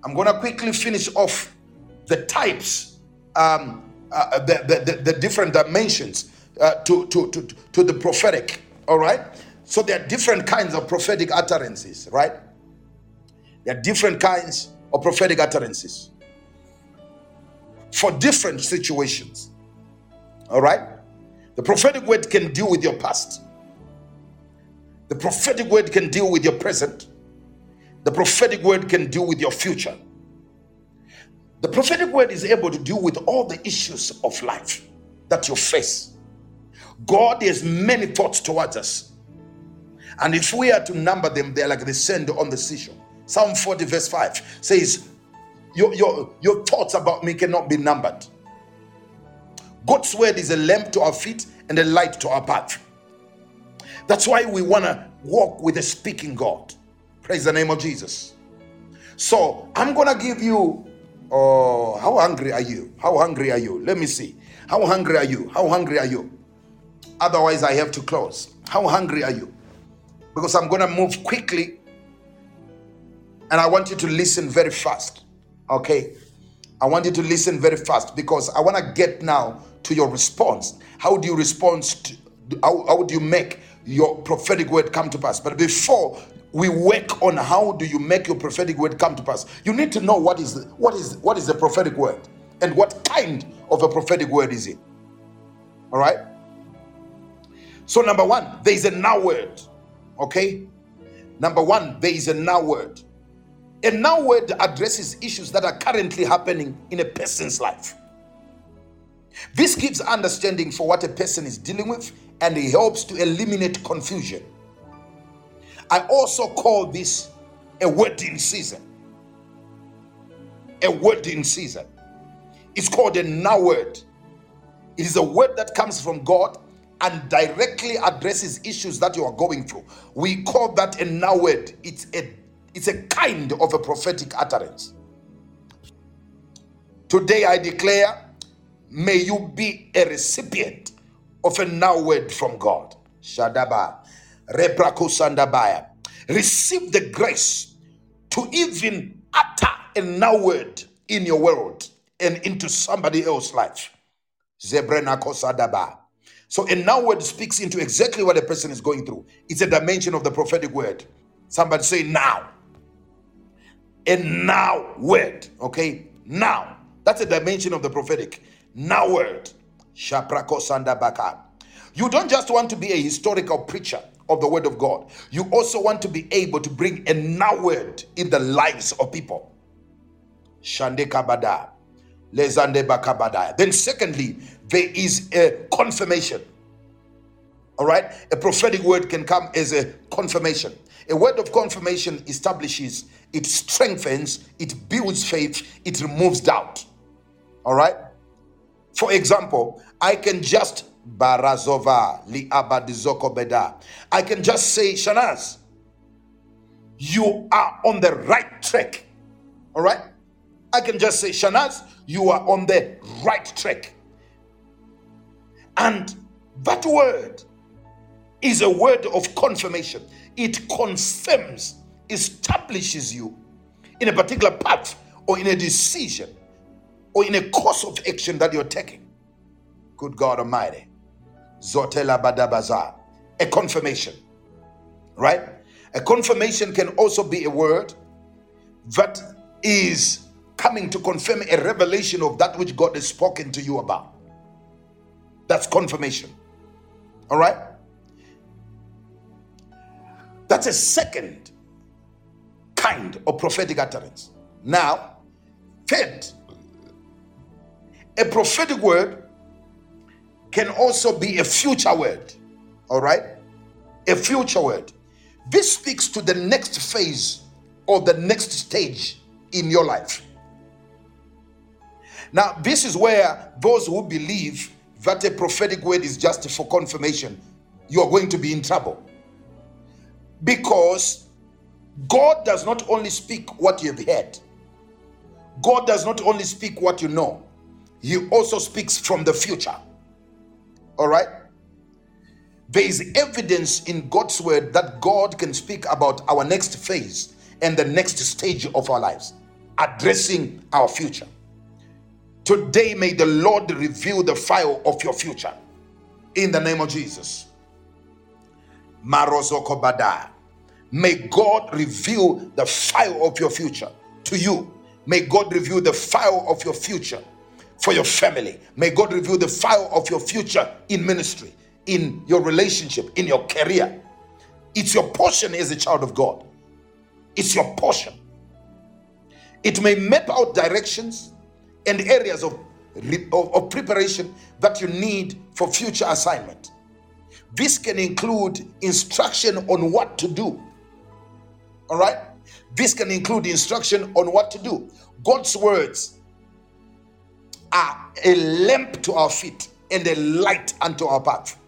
I'm going to quickly finish off the types, um, uh, the, the, the, the, different dimensions uh, to, to, to, to the prophetic. All right? So there are different kinds of prophetic utterances, right? There are different kinds of prophetic utterances for different situations. All right? The prophetic word can deal with your past. The prophetic word can deal with your present. The prophetic word can deal with your future. The prophetic word is able to deal with all the issues of life that you face. God has many thoughts towards us. And if we are to number them, they're like the sand on the seashore. Psalm 40, verse 5 says, your, your, your thoughts about me cannot be numbered. God's word is a lamp to our feet and a light to our path. That's why we want to walk with a speaking God. Praise the name of Jesus. So I'm going to give you, oh, how hungry are you? How hungry are you? Let me see. How hungry are you? How hungry are you? Otherwise, I have to close. How hungry are you? Because I'm going to move quickly and I want you to listen very fast. Okay? I want you to listen very fast because I want to get now to your response. How do you respond? To, how, how do you make your prophetic word come to pass? But before we work on how do you make your prophetic word come to pass, you need to know what is the, what is what is the prophetic word and what kind of a prophetic word is it. All right. So number one, there is a now word. Okay. Number one, there is a now word. A now word addresses issues that are currently happening in a person's life. This gives understanding for what a person is dealing with and it helps to eliminate confusion. I also call this a wedding season. A wedding season. It's called a now word. It is a word that comes from God and directly addresses issues that you are going through. We call that a now word. It's a it's a kind of a prophetic utterance. Today I declare, may you be a recipient of a now word from God. Shadaba, Rebrakusandabaya. Receive the grace to even utter a now word in your world and into somebody else's life. Zebrena Kosadaba. So a now word speaks into exactly what a person is going through. It's a dimension of the prophetic word. Somebody say now a now word. Okay, now that's a dimension of the prophetic. Now word. Shaprako Sandabaka. You don't just want to be a historical preacher of the word of God, you also want to be able to bring a now word in the lives of people. Shande Kabada. Lezande Bakabada. Then, secondly, there is a confirmation. All right, a prophetic word can come as a confirmation. A word of confirmation establishes, it strengthens, it builds faith, it removes doubt. All right? For example, I can just Barazova li abadizoko beda. I can just say, Shanaz, you are on the right track All right? I can just say, Shanaz, you are on the right track. And that word is a word of confirmation. It confirms, establishes you in a particular path or in a decision or in a course of action that you're taking. Good God Almighty. Zotela Badabaza. A confirmation. Right? A confirmation can also be a word that is coming to confirm a revelation of that which God has spoken to you about. That's confirmation. All right? That's a second kind of prophetic utterance. Now, third, a prophetic word can also be a future word. All right? A future word. This speaks to the next phase or the next stage in your life. Now, this is where those who believe that a prophetic word is just for confirmation, you are going to be in trouble. Because God does not only speak what you've heard, God does not only speak what you know, He also speaks from the future. All right? There is evidence in God's word that God can speak about our next phase and the next stage of our lives, addressing our future. Today, may the Lord reveal the file of your future in the name of Jesus. Marozokobada. May God reveal the file of your future to you. May God reveal the file of your future for your family. May God reveal the file of your future in ministry, in your relationship, in your career. It's your portion as a child of God. It's your portion. It may map out directions and areas of, of, of preparation that you need for future assignment. This can include instruction on what to do. All right? This can include instruction on what to do. God's words are a lamp to our feet and a light unto our path.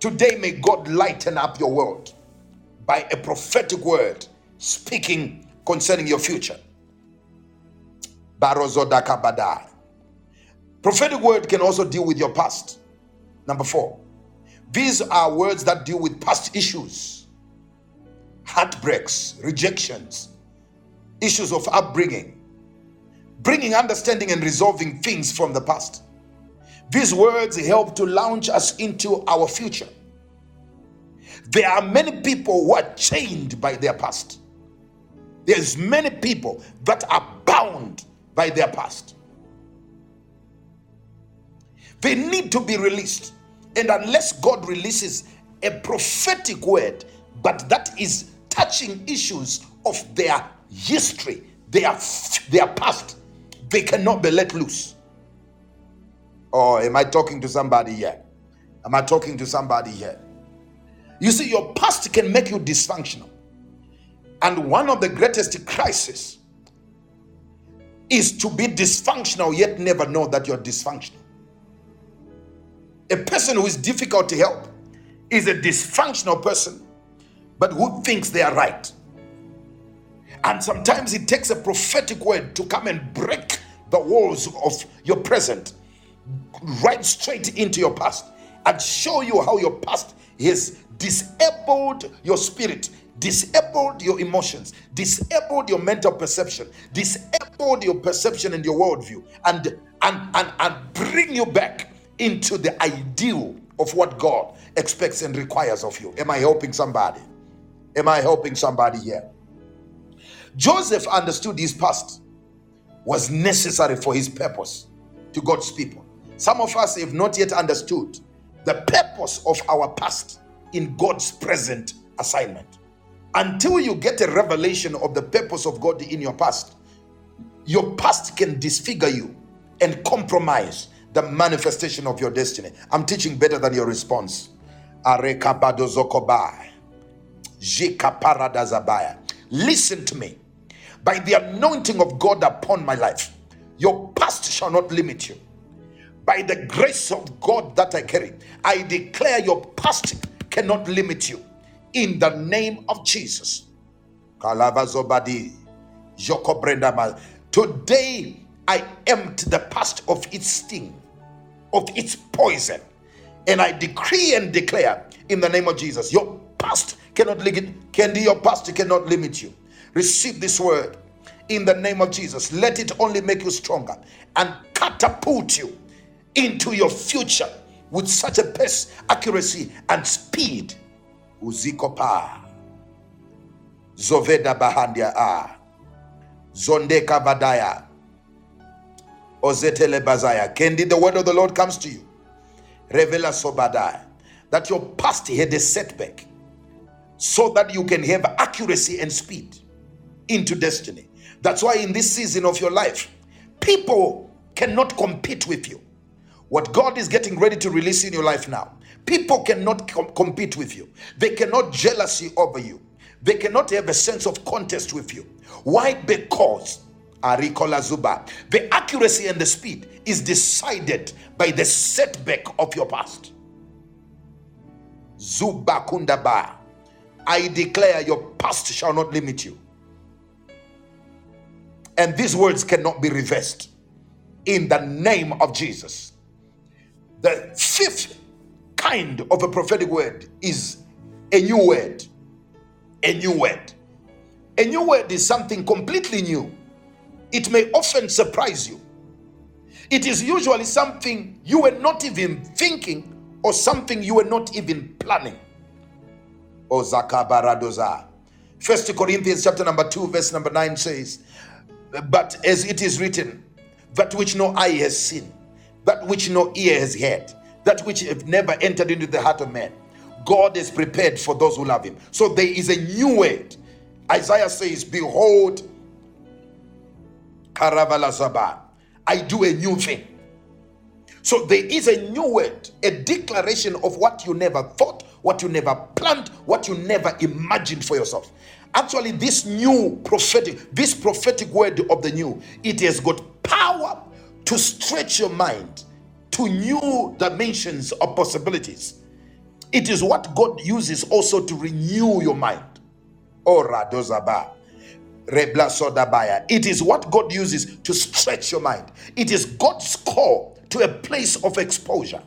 Today, may God lighten up your world by a prophetic word speaking concerning your future. Barozodakabada. Prophetic word can also deal with your past. Number four, these are words that deal with past issues, heartbreaks, rejections, issues of upbringing, bringing understanding and resolving things from the past. These words help to launch us into our future. There are many people who are chained by their past. There's many people that are bound by their past. They need to be released. And unless God releases a prophetic word, but that is touching issues of their history, their, their past, they cannot be let loose. Or am I talking to somebody here? Am I talking to somebody here? You see, your past can make you dysfunctional. And one of the greatest crises is to be dysfunctional yet never know that you're dysfunctional. A person who is difficult to help is a dysfunctional person, but who thinks they are right. And sometimes it takes a prophetic word to come and break the walls of your present, right straight into your past, and show you how your past has disabled your spirit, disabled your emotions, disabled your mental perception, disabled your perception and your worldview, and and and, and bring you back into the ideal of what God expects and requires of you. Am I helping somebody? Am I helping somebody here? Joseph understood his past was necessary for his purpose to God's people. Some of us have not yet understood the purpose of our past in God's present assignment. Until you get a revelation of the purpose of God in your past, your past can disfigure you and compromise the manifestation of your destiny. I'm teaching better than your response. Listen to me. By the anointing of God upon my life, your past shall not limit you. By the grace of God that I carry, I declare your past cannot limit you. In the name of Jesus. Today, I empty the past of its sting, of its poison. And I decree and declare in the name of Jesus, your past cannot limit, Candy, your past cannot limit you. Receive this word in the name of Jesus. Let it only make you stronger and catapult you into your future with such a pace, accuracy, and speed. Uzikopa. Zoveda Bahandia A. Zondeka Vadaya. Ozetele Bazaya. Kendi, the word of the Lord comes to you. Revela Sobadai. That your past had a setback so that you can have accuracy and speed into destiny. That's why in this season of your life, people cannot compete with you. What God is getting ready to release in your life now, people cannot com- compete with you. They cannot jealousy over you. They cannot have a sense of contest with you. Why? Because Arikola Zuba, the accuracy and the speed is decided by the setback of your past. Zuba Kundaba. I declare your past shall not limit you. And these words cannot be reversed in the name of Jesus. The fifth kind of a prophetic word is a new word. A new word. A new word is something completely new. It may often surprise you. It is usually something you were not even thinking or something you were not even planning. O Zakabaradoza. First Corinthians chapter number 2, verse number 9 says, But as it is written, that which no eye has seen, that which no ear has heard, that which have never entered into the heart of man, God is prepared for those who love him. So there is a new word. Isaiah says, Behold, I do a new thing. So there is a new word, a declaration of what you never thought, what you never planned, what you never imagined for yourself. Actually, this new prophetic, this prophetic word of the new, it has got power to stretch your mind to new dimensions of possibilities. It is what God uses also to renew your mind. Oh, Ora dozaba. It is what God uses to stretch your mind. It is God's call to a place of exposure.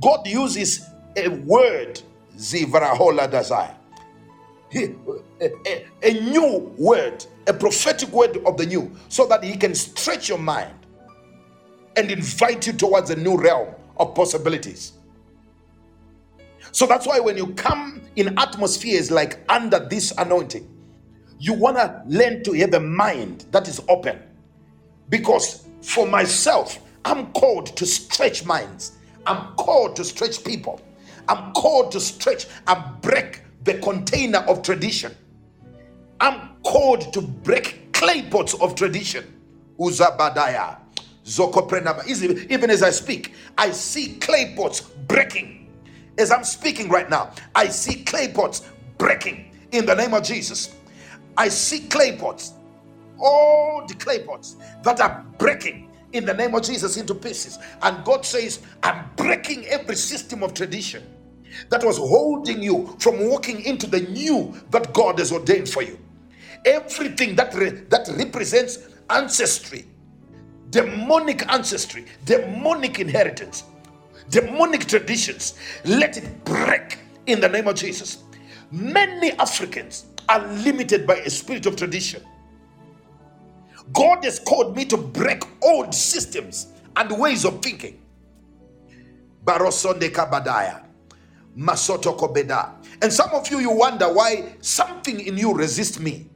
God uses a word, zivrahola a, a new word, a prophetic word of the new, so that He can stretch your mind and invite you towards a new realm of possibilities. So that's why when you come in atmospheres like under this anointing, you want to learn to have a mind that is open. Because for myself, I'm called to stretch minds, I'm called to stretch people, I'm called to stretch and break the container of tradition. I'm called to break clay pots of tradition. Uzabadaya. Even as I speak, I see clay pots breaking. As I'm speaking right now, I see clay pots breaking in the name of Jesus. I see clay pots, all the clay pots that are breaking in the name of Jesus into pieces. And God says, I'm breaking every system of tradition that was holding you from walking into the new that God has ordained for you. Everything that, re- that represents ancestry, demonic ancestry, demonic inheritance, demonic traditions, let it break in the name of Jesus. Many Africans are limited by a spirit of tradition. God has called me to break old systems and ways of thinking. Barosonde Kabadaya. Masoto Kobeda. And some of you, you wonder why something in you resists me.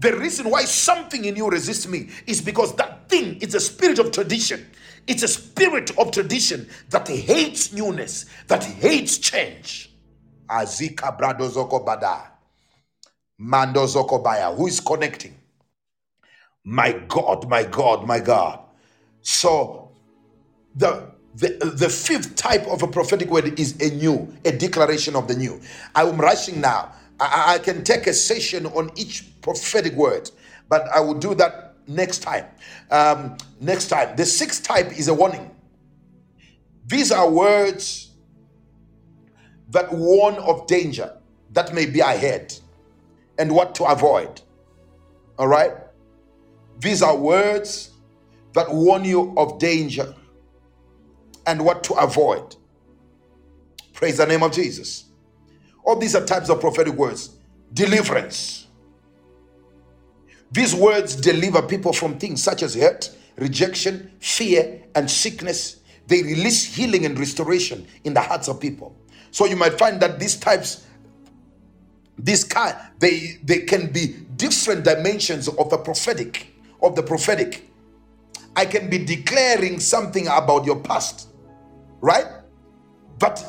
The reason why something in you resists me is because that thing is a spirit of tradition. It's a spirit of tradition that hates newness, that hates change. Azika Bradozoko Bada. Mandozoko Baya. Who is connecting? My God, my God, my God. So the the, the fifth type of a prophetic word is a new, a declaration of the new. I am rushing now. I, I can take a session on each prophetic word, but I will do that next time. Um, next time. The sixth type is a warning. These are words that warn of danger that may be ahead and what to avoid. All right? These are words that warn you of danger and what to avoid. Praise the name of Jesus. All these are types of prophetic words. Deliverance. These words deliver people from things such as hurt, rejection, fear, and sickness. They release healing and restoration in the hearts of people. So you might find that these types, this kind, they they can be different dimensions of the prophetic, of the prophetic. I can be declaring something about your past, right? But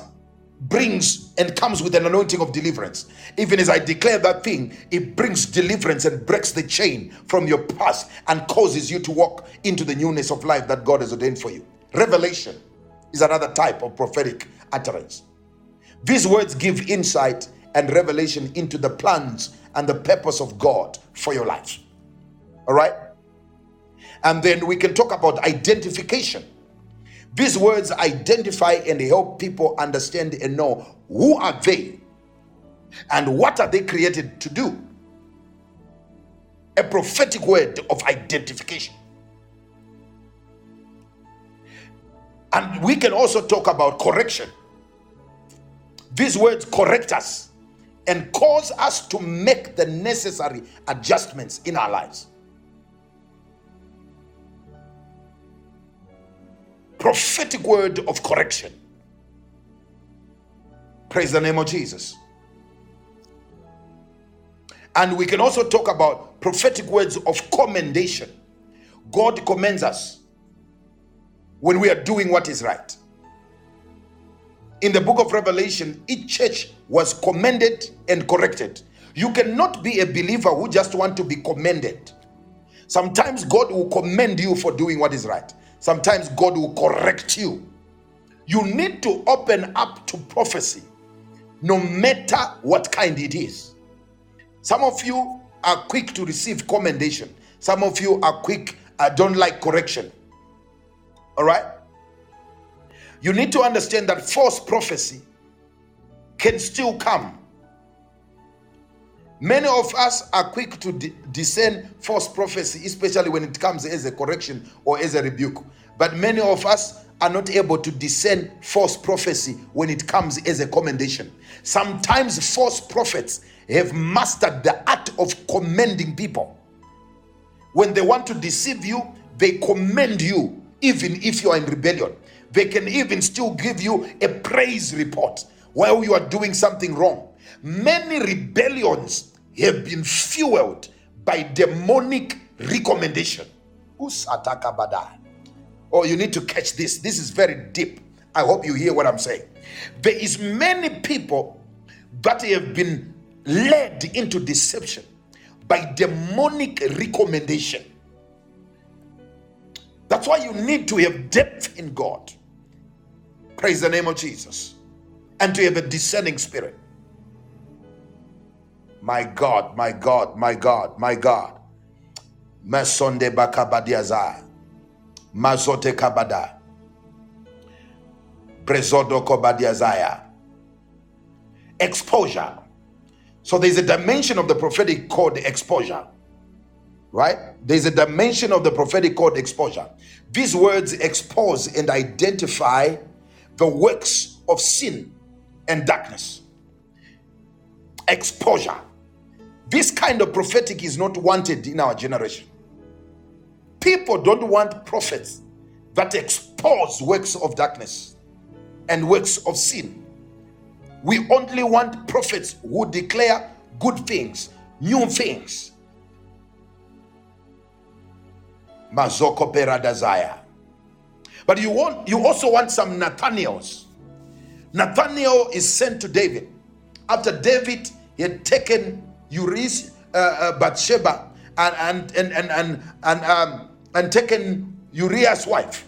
brings and comes with an anointing of deliverance. Even as I declare that thing, it brings deliverance and breaks the chain from your past and causes you to walk into the newness of life that God has ordained for you. Revelation is another type of prophetic utterance. These words give insight and revelation into the plans and the purpose of God for your life. All right? And then we can talk about identification. These words identify and help people understand and know who are they and what are they created to do. A prophetic word of identification. And we can also talk about correction. These words correct us and cause us to make the necessary adjustments in our lives. prophetic word of correction. Praise the name of Jesus. And we can also talk about prophetic words of commendation. God commends us when we are doing what is right. In the book of Revelation, each church was commended and corrected. You cannot be a believer who just want to be commended. Sometimes God will commend you for doing what is right. Sometimes God will correct you. You need to open up to prophecy, no matter what kind it is. Some of you are quick to receive commendation, some of you are quick, I don't like correction. All right? You need to understand that false prophecy can still come. Many of us are quick to discern false prophecy, especially when it comes as a correction or as a rebuke. But many of us are not able to discern false prophecy when it comes as a commendation. Sometimes false prophets have mastered the art of commending people. When they want to deceive you, they commend you, even if you are in rebellion. They can even still give you a praise report while you are doing something wrong. Many rebellions have been fueled by demonic recommendation. Oh, you need to catch this. This is very deep. I hope you hear what I'm saying. There is many people that have been led into deception by demonic recommendation. That's why you need to have depth in God. Praise the name of Jesus. And to have a discerning spirit. My God, my God, my God, my God. Masonde bakabadiazai. Mazote kabada. Brezodo kobadiazaya. Exposure. So there's a dimension of the prophetic called exposure. Right? There's a dimension of the prophetic called exposure. These words expose and identify the works of sin and darkness. Exposure. This kind of prophetic is not wanted in our generation. People don't want prophets that expose works of darkness and works of sin. We only want prophets who declare good things, new things. Mazoko peradazaya. But you want you also want some Nathaniels. Nathaniel is sent to David after David had taken Uriah, uh, uh, Bathsheba, and and and and and, and um, and taken Uriah's wife.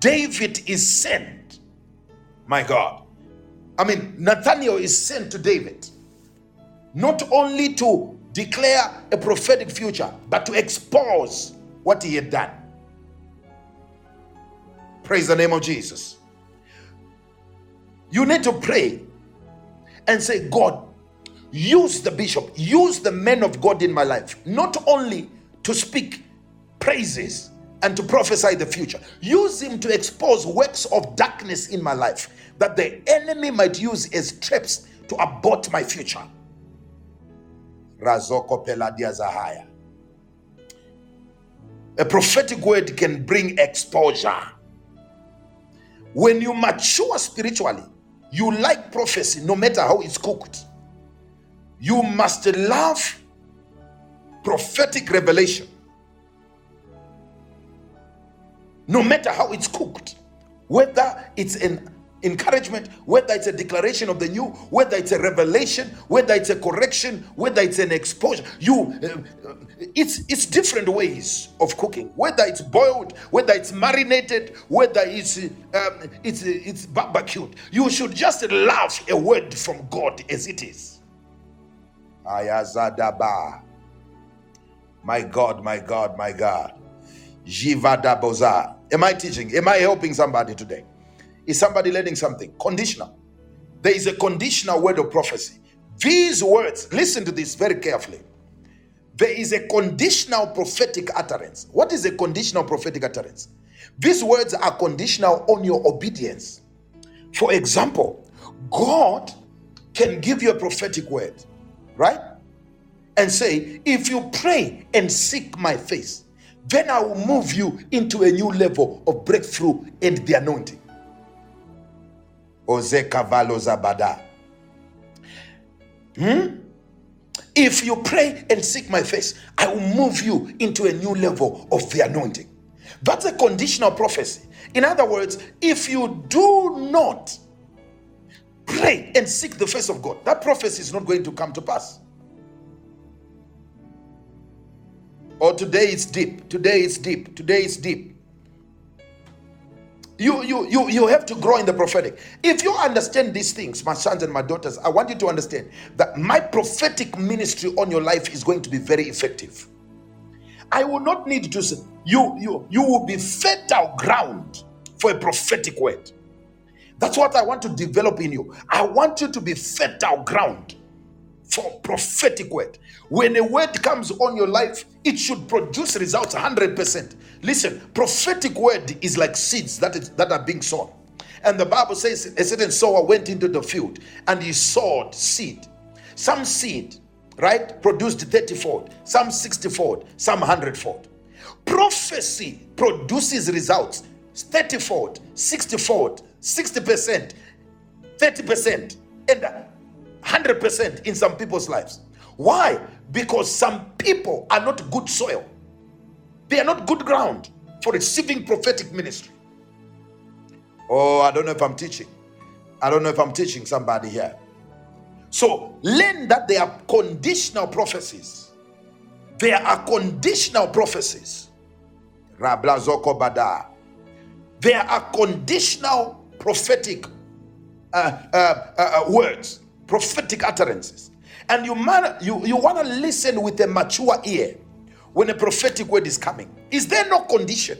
David is sent. My God. I mean, Nathaniel is sent to David not only to declare a prophetic future, but to expose what he had done. Praise the name of Jesus. You need to pray and say, God, use the bishop, use the men of God in my life, not only to speak praises, and to prophesy the future. Use him to expose works of darkness in my life that the enemy might use as traps to abort my future. Razoko Peladia Zahaya. A prophetic word can bring exposure. When you mature spiritually, you like prophecy no matter how it's cooked. You must love prophetic revelation no matter how it's cooked, whether it's an encouragement, whether it's a declaration of the new, whether it's a revelation, whether it's a correction, whether it's an exposure. You, uh, it's it's different ways of cooking. Whether it's boiled, whether it's marinated, whether it's um, it's it's barbecued. You should just love a word from God as it is. Ayazadaba. My God, my God, my God. Jivada Boza. Am I teaching? Am I helping somebody today? Is somebody learning something? Conditional. There is a conditional word of prophecy. These words, listen to this very carefully. There is a conditional prophetic utterance. What is a conditional prophetic utterance? These words are conditional on your obedience. For example, God can give you a prophetic word, right? And say, if you pray and seek my face, then I will move you into a new level of breakthrough and the anointing. Oze Cavallo Zabada. Hmm? If you pray and seek my face, I will move you into a new level of the anointing. That's a conditional prophecy. In other words, if you do not pray and seek the face of God, that prophecy is not going to come to pass. Or today it's deep. Today it's deep. Today it's deep. You, you, you, you have to grow in the prophetic. If you understand these things, my sons and my daughters, I want you to understand that my prophetic ministry on your life is going to be very effective. I will not need to say, you, you, you will be fertile ground for a prophetic word. That's what I want to develop in you. I want you to be fertile ground for prophetic word. When a word comes on your life, it should produce results 100%. Listen, prophetic word is like seeds that, is, that are being sown. And the Bible says a certain sower went into the field and he sowed seed. Some seed, right, produced 30 fold, some 60 fold, some 100 fold. Prophecy produces results 30 fold, 60 fold, 60%, 30%, and 100% in some people's lives. Why? Because some people are not good soil, they are not good ground for receiving prophetic ministry. Oh, I don't know if I'm teaching. I don't know if I'm teaching somebody here. So learn that there are conditional prophecies. There are conditional prophecies. Rablazoko Bada. There are conditional prophetic uh, uh, uh, uh words prophetic utterances. And you, man, you, you want to listen with a mature ear when a prophetic word is coming. Is there no condition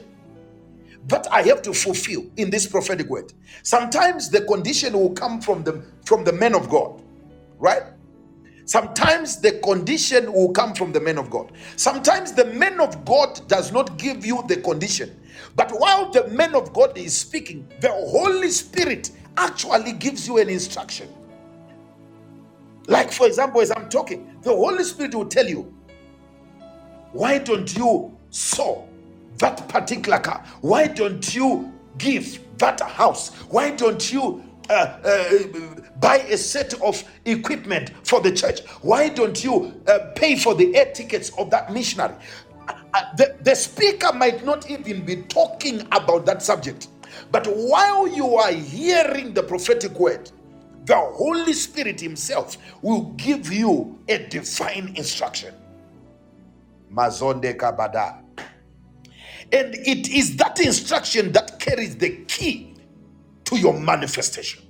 that I have to fulfill in this prophetic word? Sometimes the condition will come from the from the men of God, right? Sometimes the condition will come from the men of God. Sometimes the man of God does not give you the condition. But while the man of God is speaking, the Holy Spirit actually gives you an instruction. Like, for example, as I'm talking, the Holy Spirit will tell you, why don't you sow that particular car? Why don't you give that house? Why don't you uh, uh, buy a set of equipment for the church? Why don't you uh, pay for the air tickets of that missionary? Uh, uh, the, the speaker might not even be talking about that subject. But while you are hearing the prophetic word, the Holy Spirit Himself will give you a divine instruction. Mazonde Kabada. And it is that instruction that carries the key to your manifestation.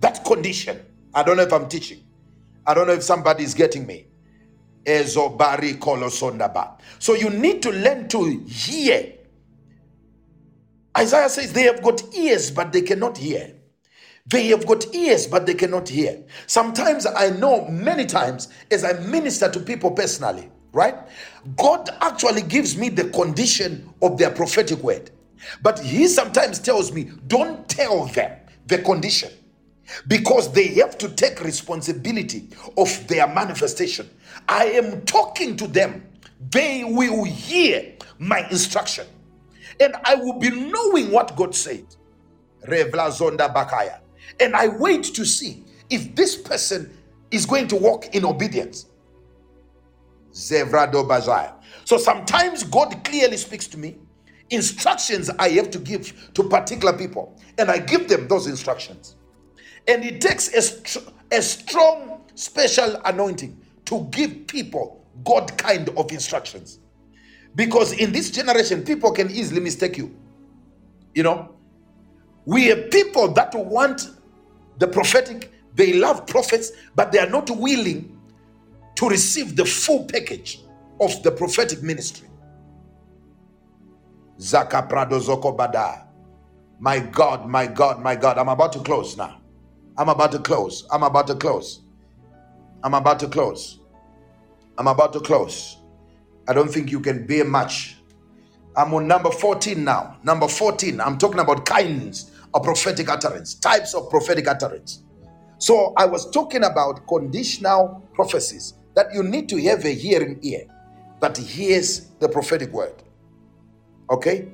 That condition. I don't know if I'm teaching. I don't know if somebody is getting me. Ezobari kolosondaba. So you need to learn to hear. Isaiah says they have got ears, but they cannot hear. They have got ears, but they cannot hear. Sometimes I know many times as I minister to people personally, right? God actually gives me the condition of their prophetic word. But He sometimes tells me, don't tell them the condition because they have to take responsibility of their manifestation. I am talking to them, they will hear my instruction, and I will be knowing what God said. Revla Zonda Bakaya. And I wait to see if this person is going to walk in obedience. Zevrado Bazaya. So sometimes God clearly speaks to me. Instructions I have to give to particular people, and I give them those instructions. And it takes a, str- a strong, special anointing to give people God kind of instructions. Because in this generation, people can easily mistake you. You know, we have people that want the prophetic, they love prophets, but they are not willing to receive the full package of the prophetic ministry. Zaka Prado Zoko Bada. My God, my God, my God. I'm about to close now. I'm about to close. I'm about to close. I'm about to close. I'm about to close. I don't think you can bear much. I'm on number 14 now. Number 14. I'm talking about kinds of prophetic utterance, types of prophetic utterance. So I was talking about conditional prophecies that you need to have a hearing ear that hears the prophetic word. Okay?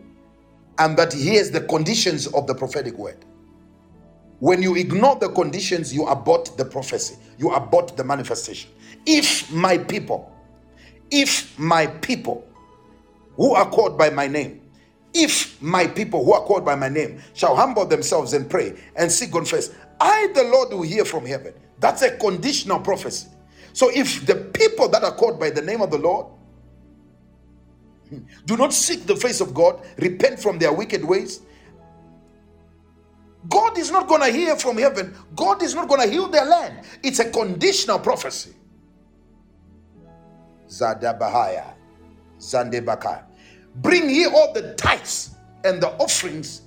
And that hears the conditions of the prophetic word. When you ignore the conditions, you abort the prophecy, you abort the manifestation. If my people, if my people who are called by my name, if my people who are called by my name shall humble themselves and pray and seek God first, I, the Lord, will hear from heaven. That's a conditional prophecy. So if the people that are called by the name of the Lord do not seek the face of God, repent from their wicked ways, God is not going to hear from heaven. God is not going to heal their land. It's a conditional prophecy. Zadabahaya, Zandebaka. Bring ye all the tithes and the offerings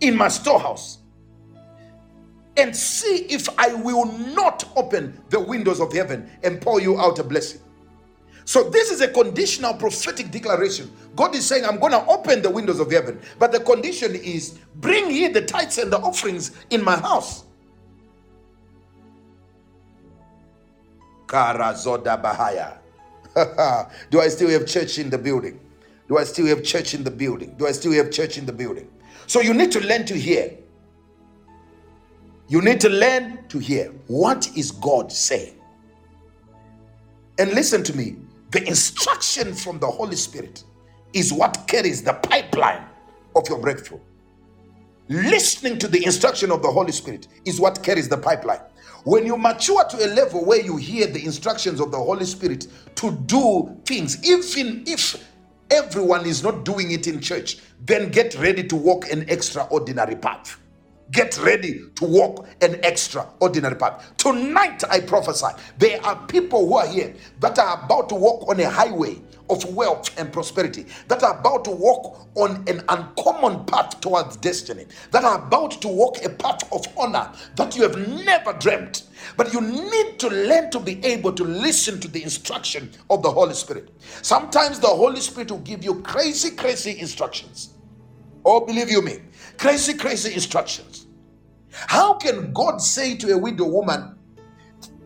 in my storehouse and see if I will not open the windows of heaven and pour you out a blessing. So, this is a conditional prophetic declaration. God is saying, I'm going to open the windows of heaven. But the condition is bring ye the tithes and the offerings in my house. Karazoda. Do I still have church in the building? Do I still have church in the building? Do I still have church in the building? So you need to learn to hear. You need to learn to hear. What is God saying? And listen to me the instruction from the Holy Spirit is what carries the pipeline of your breakthrough. Listening to the instruction of the Holy Spirit is what carries the pipeline. When you mature to a level where you hear the instructions of the Holy Spirit to do things, even if everyone is not doing it in church, then get ready to walk an extraordinary path. Get ready to walk an extraordinary path. Tonight, I prophesy there are people who are here that are about to walk on a highway of wealth and prosperity, that are about to walk on an uncommon path towards destiny, that are about to walk a path of honor that you have never dreamt. But you need to learn to be able to listen to the instruction of the Holy Spirit. Sometimes the Holy Spirit will give you crazy, crazy instructions. Oh, believe you me, crazy, crazy instructions. How can God say to a widow woman,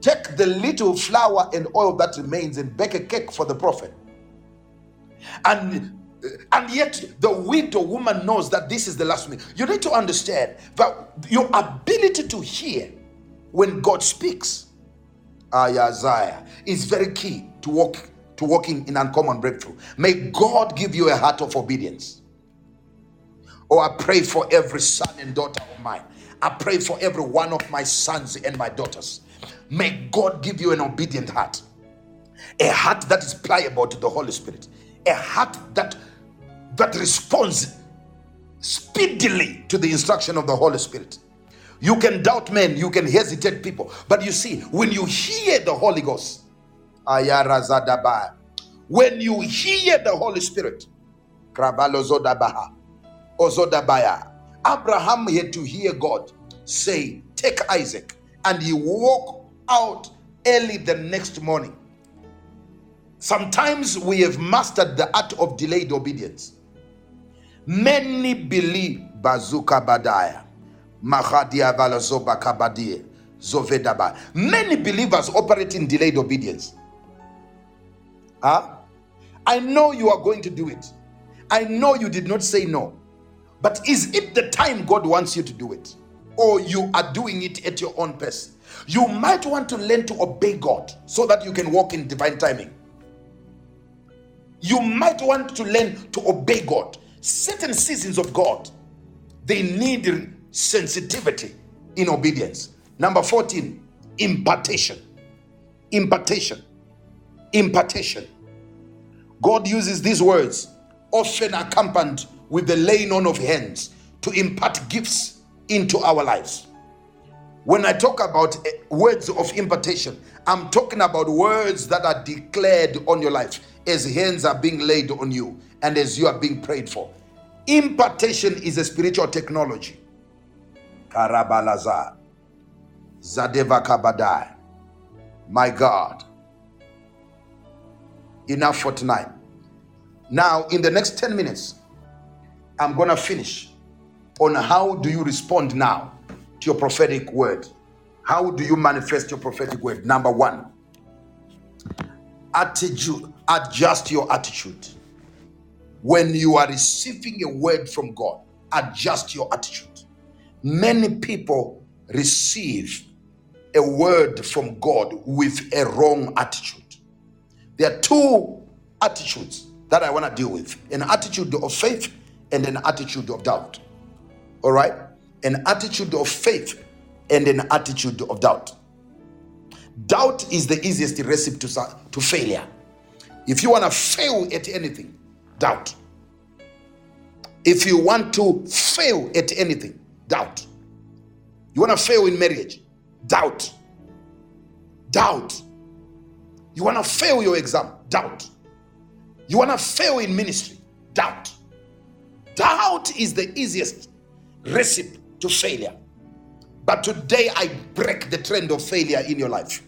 take the little flour and oil that remains and bake a cake for the prophet? And and yet the widow woman knows that this is the last meal. You need to understand that your ability to hear when God speaks, Isaiah, is very key to walk to walking in uncommon breakthrough. May God give you a heart of obedience. Oh, I pray for every son and daughter of mine. I pray for every one of my sons and my daughters. May God give you an obedient heart, a heart that is pliable to the Holy Spirit, a heart that that responds speedily to the instruction of the Holy Spirit. You can doubt men, you can hesitate people, but you see, when you hear the Holy Ghost, when you hear the Holy Spirit, Abraham had to hear God say, Take Isaac, and he walked out early the next morning Sometimes we have mastered the art of delayed obedience. Many believe Bazuka Badaya, Mahadia Valazoba Kabadie, Zovedaba. Many believers operate in delayed obedience. Huh? I know you are going to do it. I know you did not say no. But is it the time God wants you to do it? Or you are doing it at your own pace? You might want to learn to obey God so that you can walk in divine timing. You might want to learn to obey God. Certain seasons of God, they need sensitivity in obedience. Number 14, impartation. Impartation. Impartation. God uses these words, often accompanied with the laying on of hands, to impart gifts into our lives. When I talk about eh, words of impartation, I'm talking about words that are declared on your life as hands are being laid on you and as you are being prayed for. Impartation is a spiritual technology. Karabalaza. Zadeva. My God. Enough for tonight. Now, in the next 10 minutes, I'm going to finish on how do you respond now to your prophetic word. How do you manifest your prophetic word? Number one, attitude, adjust your attitude. When you are receiving a word from God, adjust your attitude. Many people receive a word from God with a wrong attitude. There are two attitudes that I want to deal with an attitude of faith and an attitude of doubt. All right? An attitude of faith and an attitude of doubt. Doubt is the easiest recipe to, to failure. If you want to fail at anything, doubt. If you want to fail at anything, doubt. You want to fail in marriage, doubt. Doubt. You want to fail your exam, doubt. You want to fail in ministry, doubt. Doubt is the easiest recipe to failure. But today I break the trend of failure in your life.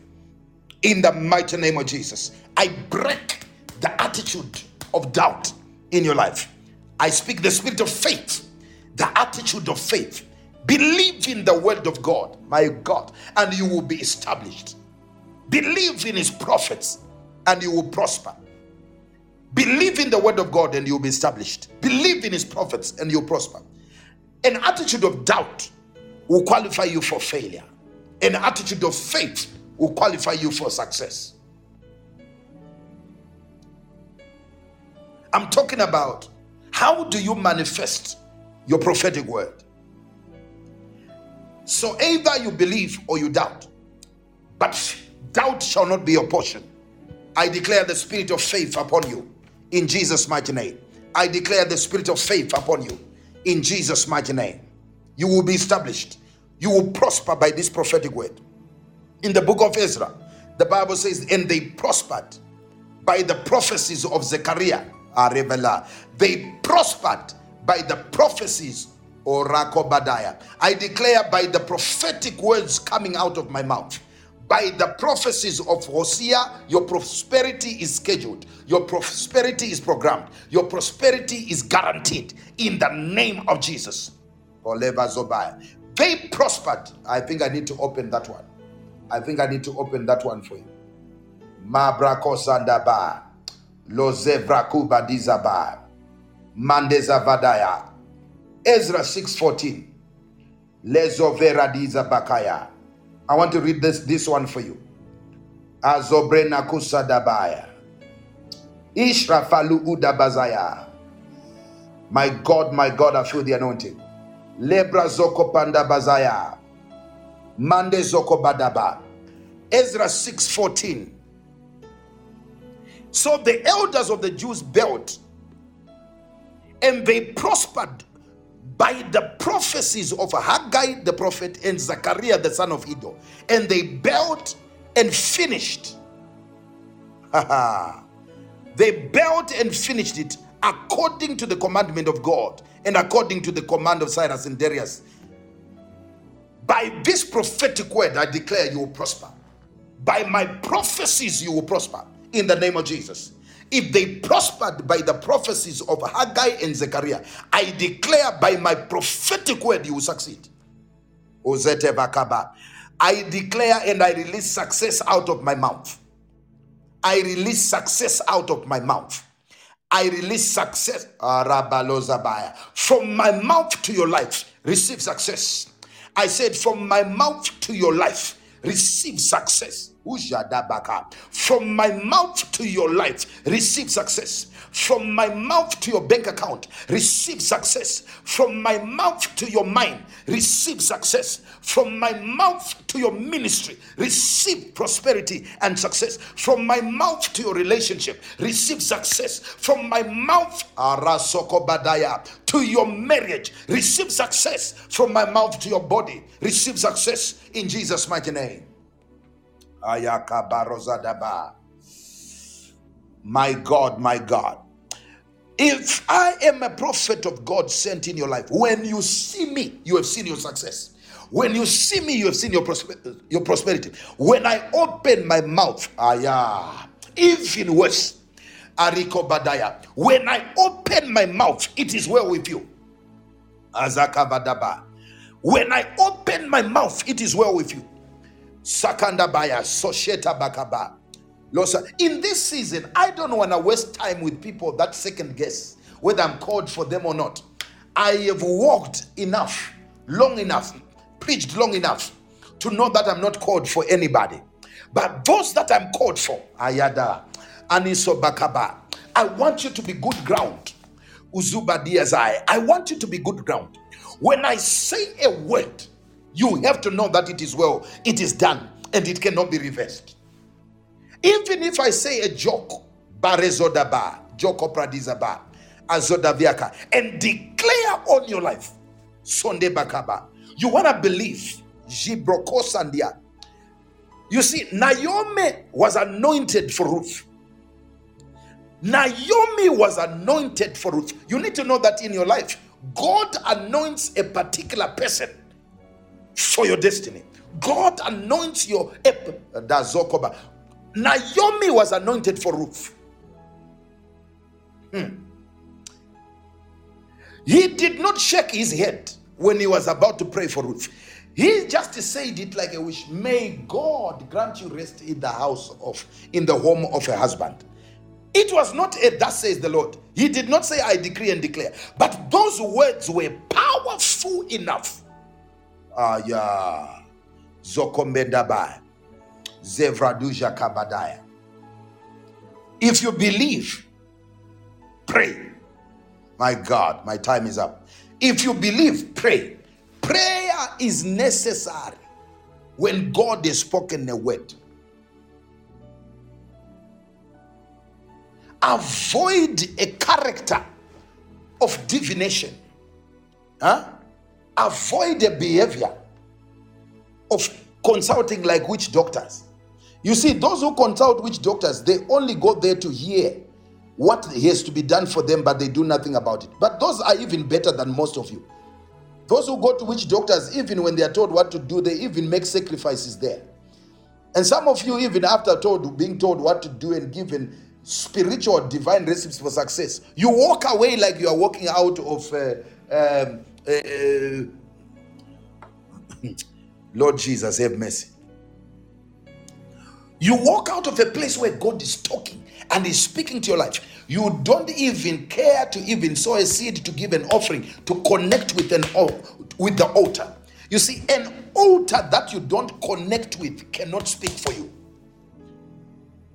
In the mighty name of Jesus, I break the attitude of doubt in your life. I speak the spirit of faith, the attitude of faith. Believe in the word of God, my God, and you will be established. Believe in his prophets, and you will prosper. Believe in the word of God, and you'll be established. Believe in his prophets, and you'll prosper. An attitude of doubt will qualify you for failure. An attitude of faith will qualify you for success. I'm talking about how do you manifest your prophetic word? So either you believe or you doubt, but doubt shall not be your portion. I declare the spirit of faith upon you in Jesus' mighty name. I declare the spirit of faith upon you in Jesus' mighty name. You will be established. You will prosper by this prophetic word. In the book of Ezra, the Bible says, and they prospered by the prophecies of Zechariah. Arevela. They prospered by the prophecies of Rakobadiah. I declare by the prophetic words coming out of my mouth by the prophecies of Hosiah, your prosperity is scheduled, your prosperity is programmed, your prosperity is guaranteed in the name of Jesus. Oleva. They prospered. I think I need to open that one. I think I need to open that one for you. Mabrako Sandaba. Lozevrakuba Dizaba. Mandeza Vadaya. Ezra 6:14. Lezovera Dizabakaya. I want to read this, this one for you. Azobrena kusadabaya. Ishrafalu udabazaya. My God, my God, I feel the anointing. Lebra zoko panda bazaya. Mande zoko badaba. Ezra 6:14. So the elders of the Jews built and they prospered by the prophecies of Haggai the prophet and Zechariah the son of Iddo. And they built and finished. they built and finished it according to the commandment of God and according to the command of Cyrus and Darius. By this prophetic word, I declare you will prosper. By my prophecies, you will prosper. in the name of Jesus. If they prospered by the prophecies of Haggai and Zechariah, I declare by my prophetic word you will succeed. I declare and I release success out of my mouth. I release success out of my mouth. I release success. From my mouth to your life, receive success. I said, from my mouth to your life, receive success. From my mouth to your life, receive success. From my mouth to your bank account, receive success. From my mouth to your mind, receive success. From my mouth to your ministry, receive prosperity and success. From my mouth to your relationship, receive success. From my mouth, to your marriage, receive success. From my mouth to your body, receive success in Jesus' mighty name. Ayakabarozadaba. My God, my God. If I am a prophet of God sent in your life, when you see me, you have seen your success. When you see me, you have seen your, prosper- your prosperity. When I open my mouth, ayah, even worse, Ariko Badaya, when I open my mouth, it is well with you. Azakavadaba. When I open my mouth, it is well with you. Sakandabaya, Sosheta Bakaba. Losa. In this season, I don't want to waste time with people that second guess whether I'm called for them or not. I have walked enough, long enough, preached long enough to know that I'm not called for anybody. But those that I'm called for, Ayada, Aniso Bakaba, I want you to be good ground. Uzuba Diazai, I want you to be good ground. When I say a word, you have to know that it is well, it is done, and it cannot be reversed. Even if I say a joke, barezodaba, joko pradizaba, azodaviaka, and declare on your life, sonde bakaba, you want to believe, jibroko sandia. You see, Naomi was anointed for Ruth. Naomi was anointed for Ruth. You need to know that in your life, God anoints a particular person for your destiny. God anoints your ep- Dazokoba. Naomi was anointed for Ruth. Hmm. He did not shake his head when he was about to pray for Ruth. He just said it like a wish. May God grant you rest in the house of, in the home of a husband. It was not a thus says the Lord. He did not say, I decree and declare. But those words were powerful enough. Ah, yeah. Zokombendabai. Zevraduja kabadaya. If you believe, pray. My God, my time is up. If you believe, pray. Prayer is necessary when God has spoken a word. Avoid a character of divination. Huh? Avoid a behavior of consulting like witch doctors. You see, those who consult witch doctors, they only go there to hear what has to be done for them, but they do nothing about it. But those are even better than most of you. Those who go to witch doctors, even when they are told what to do, they even make sacrifices there. And some of you, even after told, being told what to do and given spiritual divine recipes for success, you walk away like you are walking out of. Uh, um, uh, uh, Lord Jesus, have mercy. You walk out of a place where God is talking and is speaking to your life. You don't even care to even sow a seed to give an offering to connect with an with the altar. You see, an altar that you don't connect with cannot speak for you.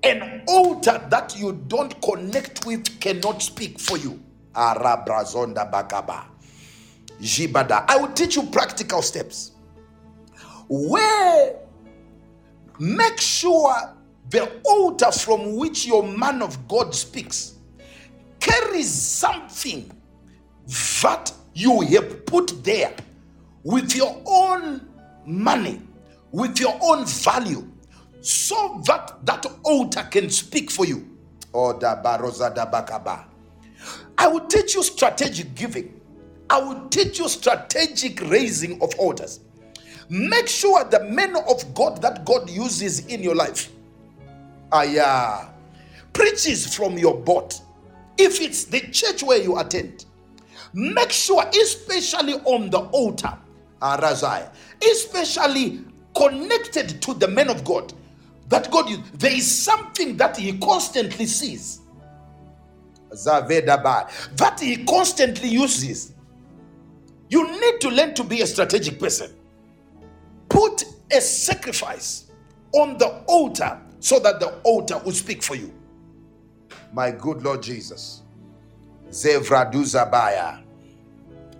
An altar that you don't connect with cannot speak for you. Arabrazonda bakaba. Jibada. I will teach you practical steps. Where make sure the altar from which your man of God speaks carries something that you have put there with your own money, with your own value, so that that altar can speak for you. I will teach you strategic giving. I will teach you strategic raising of altars. Make sure the men of God that God uses in your life, ah, yeah, preaches from your boat, if it's the church where you attend, make sure, especially on the altar, Arazai, especially connected to the men of God, that God, there is something that he constantly sees. That he constantly uses. You need to learn to be a strategic person. Put a sacrifice on the altar so that the altar will speak for you. My good Lord Jesus. Zevraduzabaya.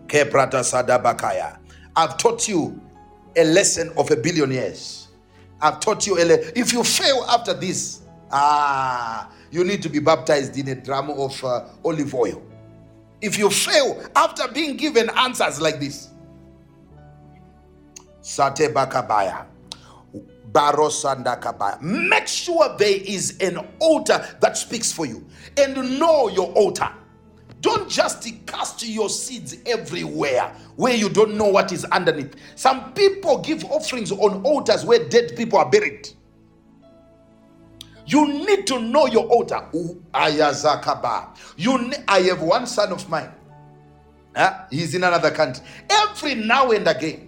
Keprata Sadabakaya. I've taught you a lesson of a billion years. I've taught you a le- if you fail after this, ah, you need to be baptized in a drum of uh, olive oil. If you fail after being given answers like this, Sate Bakabaya. Barosandakabaya. Make sure there is an altar that speaks for you and know your altar. Don't just cast your seeds everywhere where you don't know what is underneath. Some people give offerings on altars where dead people are buried. You need to know your altar. You I have one son of mine. Huh? He's in another country. Every now and again,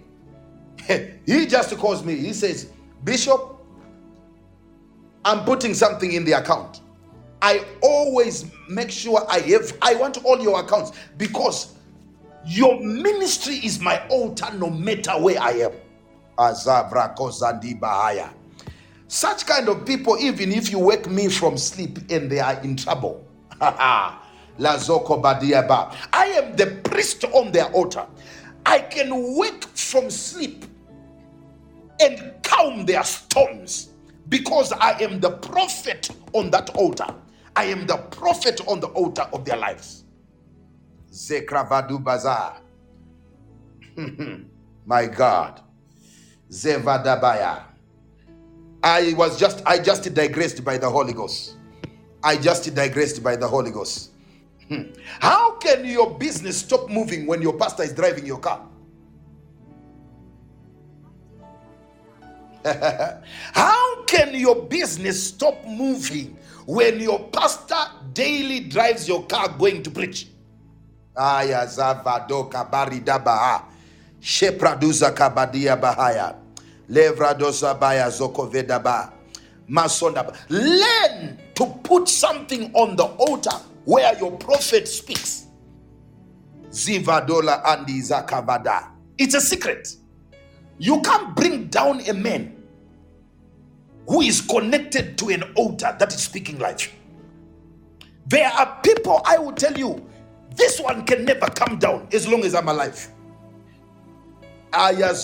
he just calls me. He says, Bishop, I'm putting something in the account. I always make sure I have, I want all your accounts because your ministry is my altar no matter where I am. Such kind of people, even if you wake me from sleep and they are in trouble. I am the priest on their altar. I can wake from sleep and calm their storms because I am the prophet on that altar. I am the prophet on the altar of their lives. Zekravadu Bazar. My God. Zevadabaya. I was just, I just digressed by the Holy Ghost. I just digressed by the Holy Ghost. Hmm. How can your business stop moving when your pastor is driving your car? How can your business stop moving when your pastor daily drives your car going to preach? Bahaya. Learn to put something on the altar where your prophet speaks. Zivadola zakavada. It's a secret. You can't bring down a man who is connected to an altar that is speaking life. There are people, I will tell you, this one can never come down as long as I'm alive. As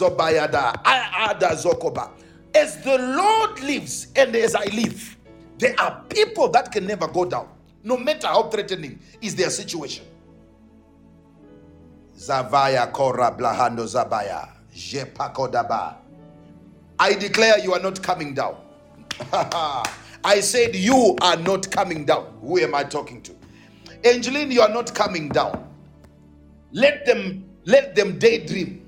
the Lord lives and as I live, there are people that can never go down, no matter how threatening is their situation. Zavaya Kora Blahando Zabaya. I declare you are not coming down. I said you are not coming down. Who am I talking to? Angeline, you are not coming down. Let them let them daydream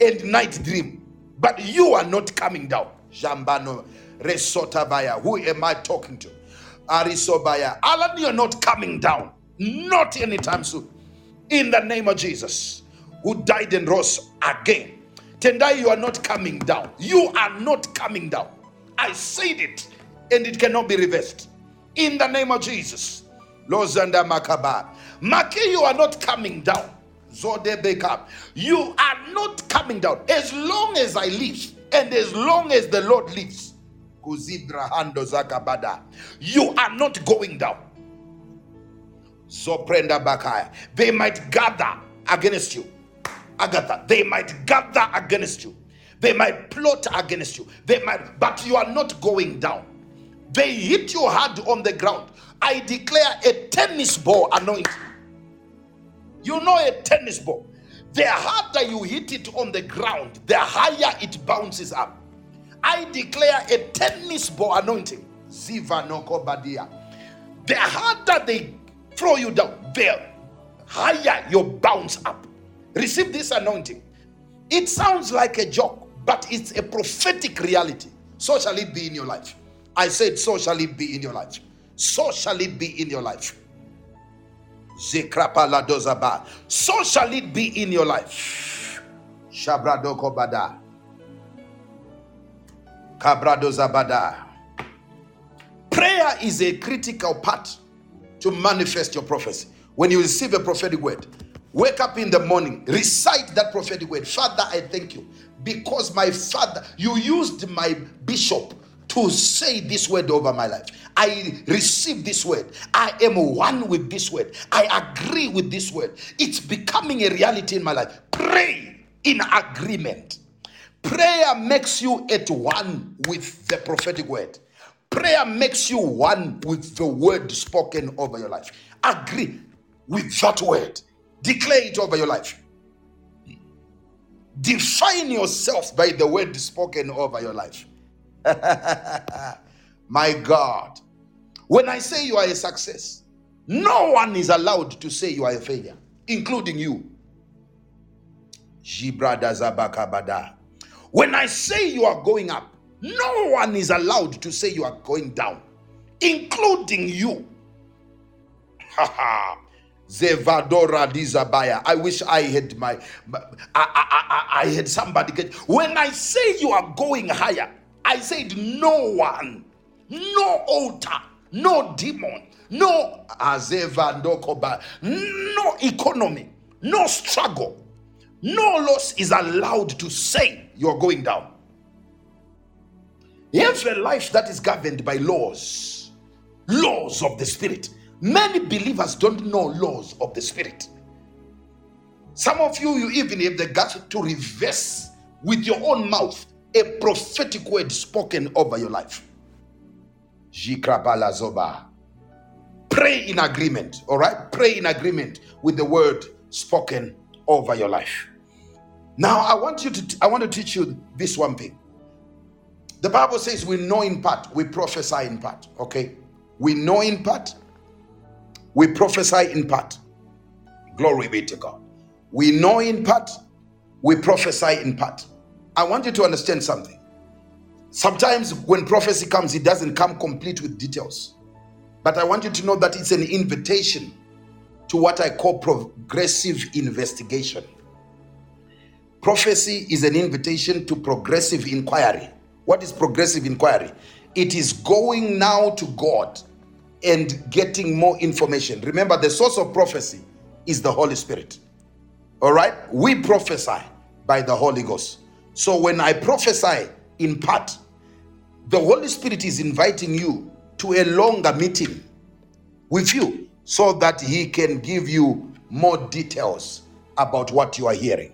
and night dream, but you are not coming down. Jambano Resotabaya. Who am I talking to? Arisobaya. Alan, you're not coming down. Not anytime soon. In the name of Jesus, who died and rose again. Tendai, you are not coming down. You are not coming down. I said it, and it cannot be reversed. In the name of Jesus. Lozanda Makaba. Maki, you are not coming down. Zode Bekab. You are not coming down. As long as I live, and as long as the Lord lives, Kuzidra Hando Zakabada. You are not going down. Zoprenda Bakaya. They might gather against you. Agatha, they might gather against you. They might plot against you. They might, but you are not going down. They hit you hard on the ground. I declare a tennis ball anointing. You know a tennis ball. The harder you hit it on the ground, the higher it bounces up. I declare a tennis ball anointing. Ziva no kobadia. The harder they throw you down, the higher you bounce up. Receive this anointing. It sounds like a joke, but it's a prophetic reality. So shall it be in your life. I said, so shall it be in your life. So shall it be in your life. So shall it be in your life. Shabradoko bada. Kabradozabada. Prayer is a critical part to manifest your prophecy. When you receive a prophetic word, wake up in the morning, recite that prophetic word. Father, I thank you because my father, you used my bishop to say this word over my life. I receive this word. I am one with this word. I agree with this word. It's becoming a reality in my life. Pray in agreement. Prayer makes you at one with the prophetic word. Prayer makes you one with the word spoken over your life. Agree with that word. Declare it over your life. Define yourself by the word spoken over your life. My God. When I say you are a success, no one is allowed to say you are a failure, including you. When I say you are going up, no one is allowed to say you are going down, including you. Zevadora Dizabaya. I wish I had my, I, I, I, I had somebody get. When I say you are going higher, I said no one, no altar, no demon, no Azeva Ndokoba, no economy, no struggle, no loss is allowed to say you're going down. You have a life that is governed by laws, laws of the spirit. Many believers don't know laws of the spirit. Some of you, you even have the guts to reverse with your own mouth a prophetic word spoken over your life. Pray in agreement, all right? Pray in agreement with the word spoken over your life. Now, I want you to I want to teach you this one thing. The Bible says we know in part, we prophesy in part. Okay? We know in part, we prophesy in part. Glory be to God. We know in part, we prophesy in part. I want you to understand something. Sometimes when prophecy comes, it doesn't come complete with details. But I want you to know that it's an invitation to what I call progressive investigation. Prophecy is an invitation to progressive inquiry. What is progressive inquiry? It is going now to God and getting more information. Remember, the source of prophecy is the Holy Spirit. All right? We prophesy by the Holy Ghost. So when I prophesy in part, the Holy Spirit is inviting you to a longer meeting with you so that He can give you more details about what you are hearing.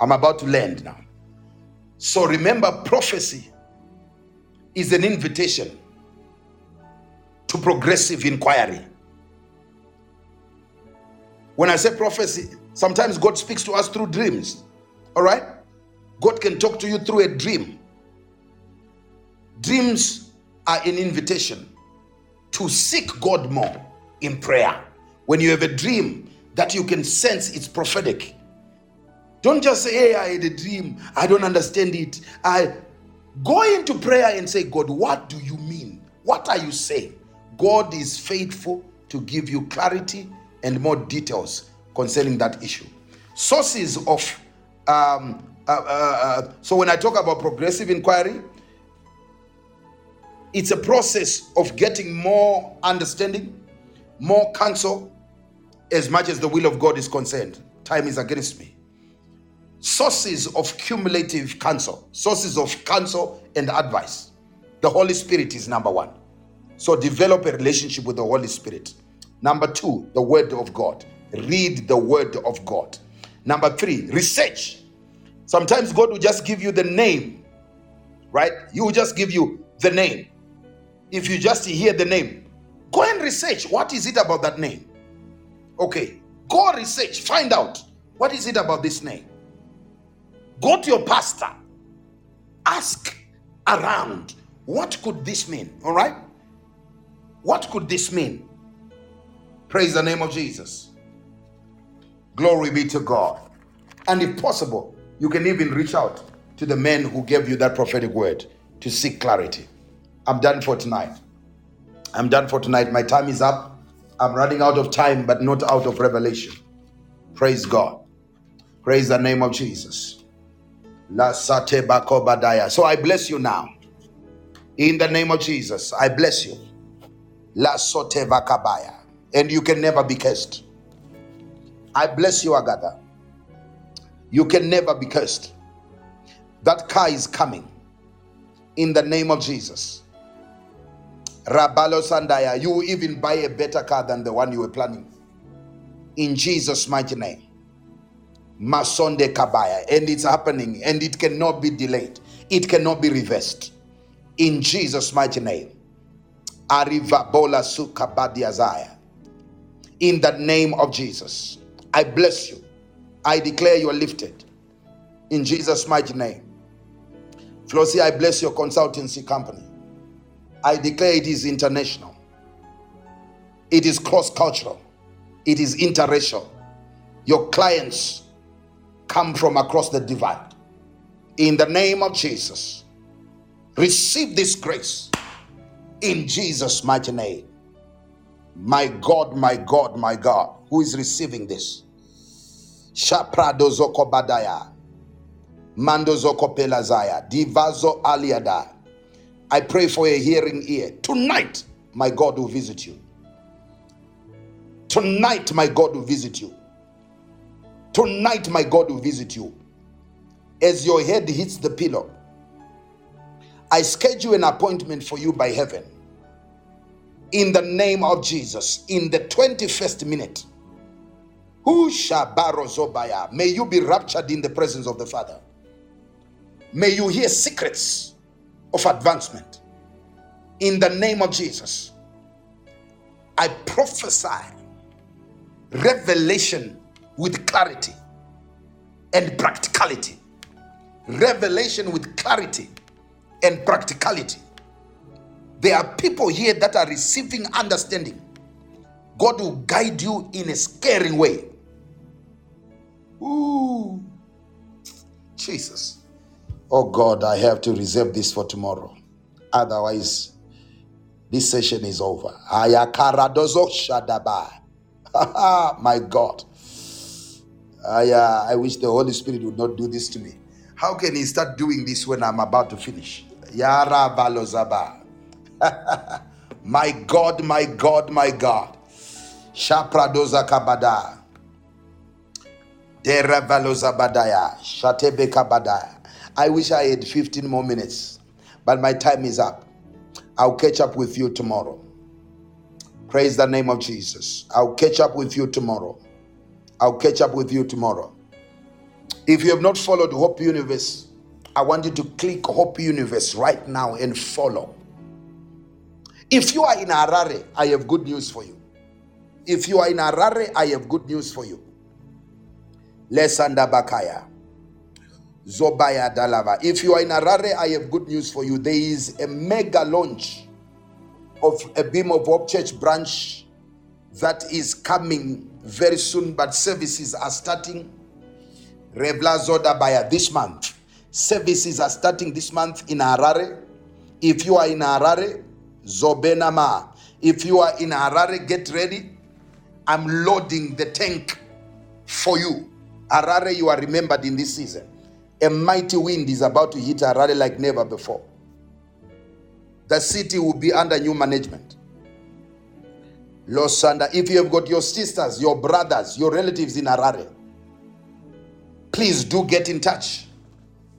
I'm about to land now. So remember, prophecy is an invitation to progressive inquiry. When I say prophecy, sometimes God speaks to us through dreams. All right? God can talk to you through a dream. Dreams are an invitation to seek God more in prayer. When you have a dream that you can sense it's prophetic, don't just say, Hey, I had a dream. I don't understand it. I go into prayer and say, God, what do you mean? What are you saying? God is faithful to give you clarity and more details concerning that issue. Sources of um, uh, uh, uh, so when I talk about progressive inquiry, it's a process of getting more understanding, more counsel, as much as the will of God is concerned. Time is against me sources of cumulative counsel, sources of counsel and advice. The Holy Spirit is number one. So develop a relationship with the Holy Spirit. Number two, the Word of God. Read the Word of God. Number three, research. Sometimes God will just give you the name, right? He will just give you the name. If you just hear the name, go and research. What is it about that name? Okay, go research, find out what is it about this name. Go to your pastor. Ask around. What could this mean? All right? What could this mean? Praise the name of Jesus. Glory be to God. And if possible, you can even reach out to the men who gave you that prophetic word to seek clarity. I'm done for tonight. I'm done for tonight. My time is up. I'm running out of time, but not out of revelation. Praise God. Praise the name of Jesus. Bakobadaya. So I bless you now. In the name of Jesus, I bless you. Vakabaya. And you can never be cursed. I bless you, Agatha. You can never be cursed. That car is coming. In the name of Jesus. Rabalo Sandaya, you will even buy a better car than the one you were planning. In Jesus' mighty name. Masonde Kabaya. And it's happening and it cannot be delayed. It cannot be reversed. In Jesus' mighty name. Arriva Bola Sukabadiazaya. In the name of Jesus. I bless you. I declare you are lifted. In Jesus' mighty name. Flossie, I bless your consultancy company. I declare it is international. It is cross cultural. It is interracial. Your clients come from across the divide. In the name of Jesus, receive this grace in Jesus' mighty name. My God, my God, my God, who is receiving this? Shaprado Zoko Badaya, Mando Pelazaya, Divazo Aliada. I pray for a hearing ear. Tonight, my God will visit you. Tonight, my God will visit you. Tonight, my God will visit you. As your head hits the pillow, I schedule an appointment for you by heaven. In the name of Jesus, in the 21st minute, who Zobaya, may you be raptured in the presence of the Father. May you hear secrets of advancement. In the name of Jesus, I prophesy revelation with clarity and practicality. Revelation with clarity and practicality. There are people here that are receiving understanding. God will guide you in a scaring way. Ooh, Jesus. Oh God, I have to reserve this for tomorrow. Otherwise, this session is over. Ayakaradozo shadaba. My God. I, uh, I wish the Holy Spirit would not do this to me. How can He start doing this when I'm about to finish? Yara balozaba. my God, my God, my God. Shapradoza kabada. Derevalozabadaya. Shatebe kabadaya. I wish I had 15 more minutes, but my time is up. I'll catch up with you tomorrow. Praise the name of Jesus. I'll catch up with you tomorrow. I'll catch up with you tomorrow. If you have not followed Hope Universe, I want you to click Hope Universe right now and follow. If you are in Harare, I have good news for you. If you are in Harare, I have good news for you. Lesanda Bakaya. Zobaya Dalava. If you are in Harare, I have good news for you. There is a mega launch of a Beam of Hope Church branch that is coming very soon, but services are starting. Revla Zodabaya this month. Services are starting this month in Harare. If you are in Harare, Zobenama. If you are in Harare, get ready. I'm loading the tank for you. Harare, you are remembered in this season. A mighty wind is about to hit Harare like never before. The city will be under new management. Losanda, if you have got your sisters, your brothers, your relatives in Harare, please do get in touch.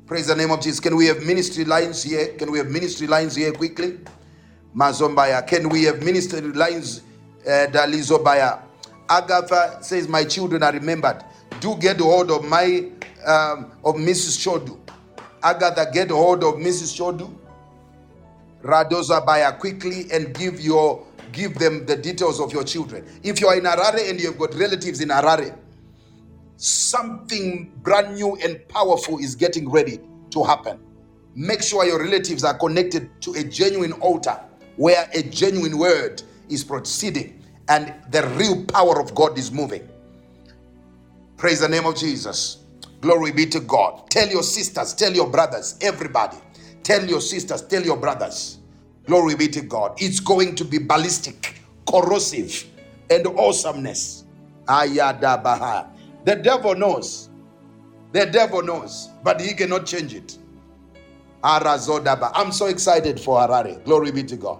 Praise the name of Jesus. Can we have ministry lines here? Can we have ministry lines here quickly? Mazombaya. Can we have ministry lines? Uh, Dalizobaya. Agatha says, My children are remembered. Do get hold of my um, of Mrs. Shodu. Agatha, get hold of Mrs. Shodu. Radoza Baya quickly and give your give them the details of your children. If you are in Harare and you've got relatives in Harare, something brand new and powerful is getting ready to happen. Make sure your relatives are connected to a genuine altar where a genuine word is proceeding and the real power of God is moving. Praise the name of Jesus. Glory be to God. Tell your sisters, tell your brothers, everybody Tell your sisters, tell your brothers. Glory be to God. It's going to be ballistic, corrosive, and awesomeness. Ayadabaha. The devil knows. The devil knows, but he cannot change it. Arazodaba. I'm so excited for Harare. Glory be to God.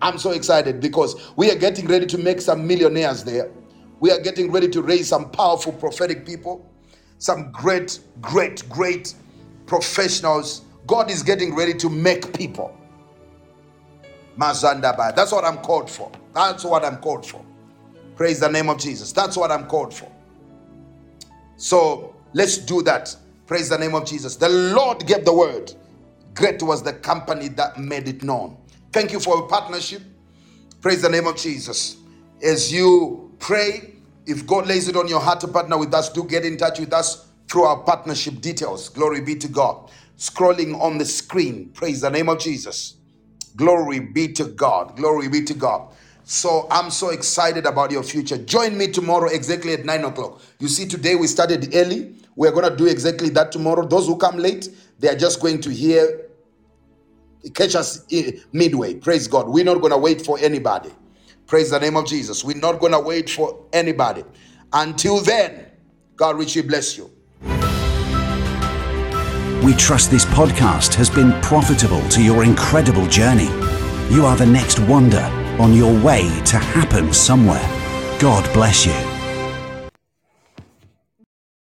I'm so excited because we are getting ready to make some millionaires there. We are getting ready to raise some powerful prophetic people, some great, great, great professionals. God is getting ready to make people. Mazandaba. That's what I'm called for. That's what I'm called for. Praise the name of Jesus. That's what I'm called for. So let's do that. Praise the name of Jesus. The Lord gave the word. Great was the company that made it known. Thank you for your partnership. Praise the name of Jesus. As you pray, if God lays it on your heart to partner with us, do get in touch with us through our partnership details. Glory be to God. Scrolling on the screen. Praise the name of Jesus. Glory be to God. Glory be to God. So I'm so excited about your future. Join me tomorrow exactly at 9 o'clock. You see, today we started early. We're going to do exactly that tomorrow. Those who come late, they are just going to hear, catch us eh, midway. Praise God. We're not going to wait for anybody. Praise the name of Jesus. We're not going to wait for anybody. Until then, God richly bless you. We trust this podcast has been profitable to your incredible journey. You are the next wonder on your way to happen somewhere. God bless you.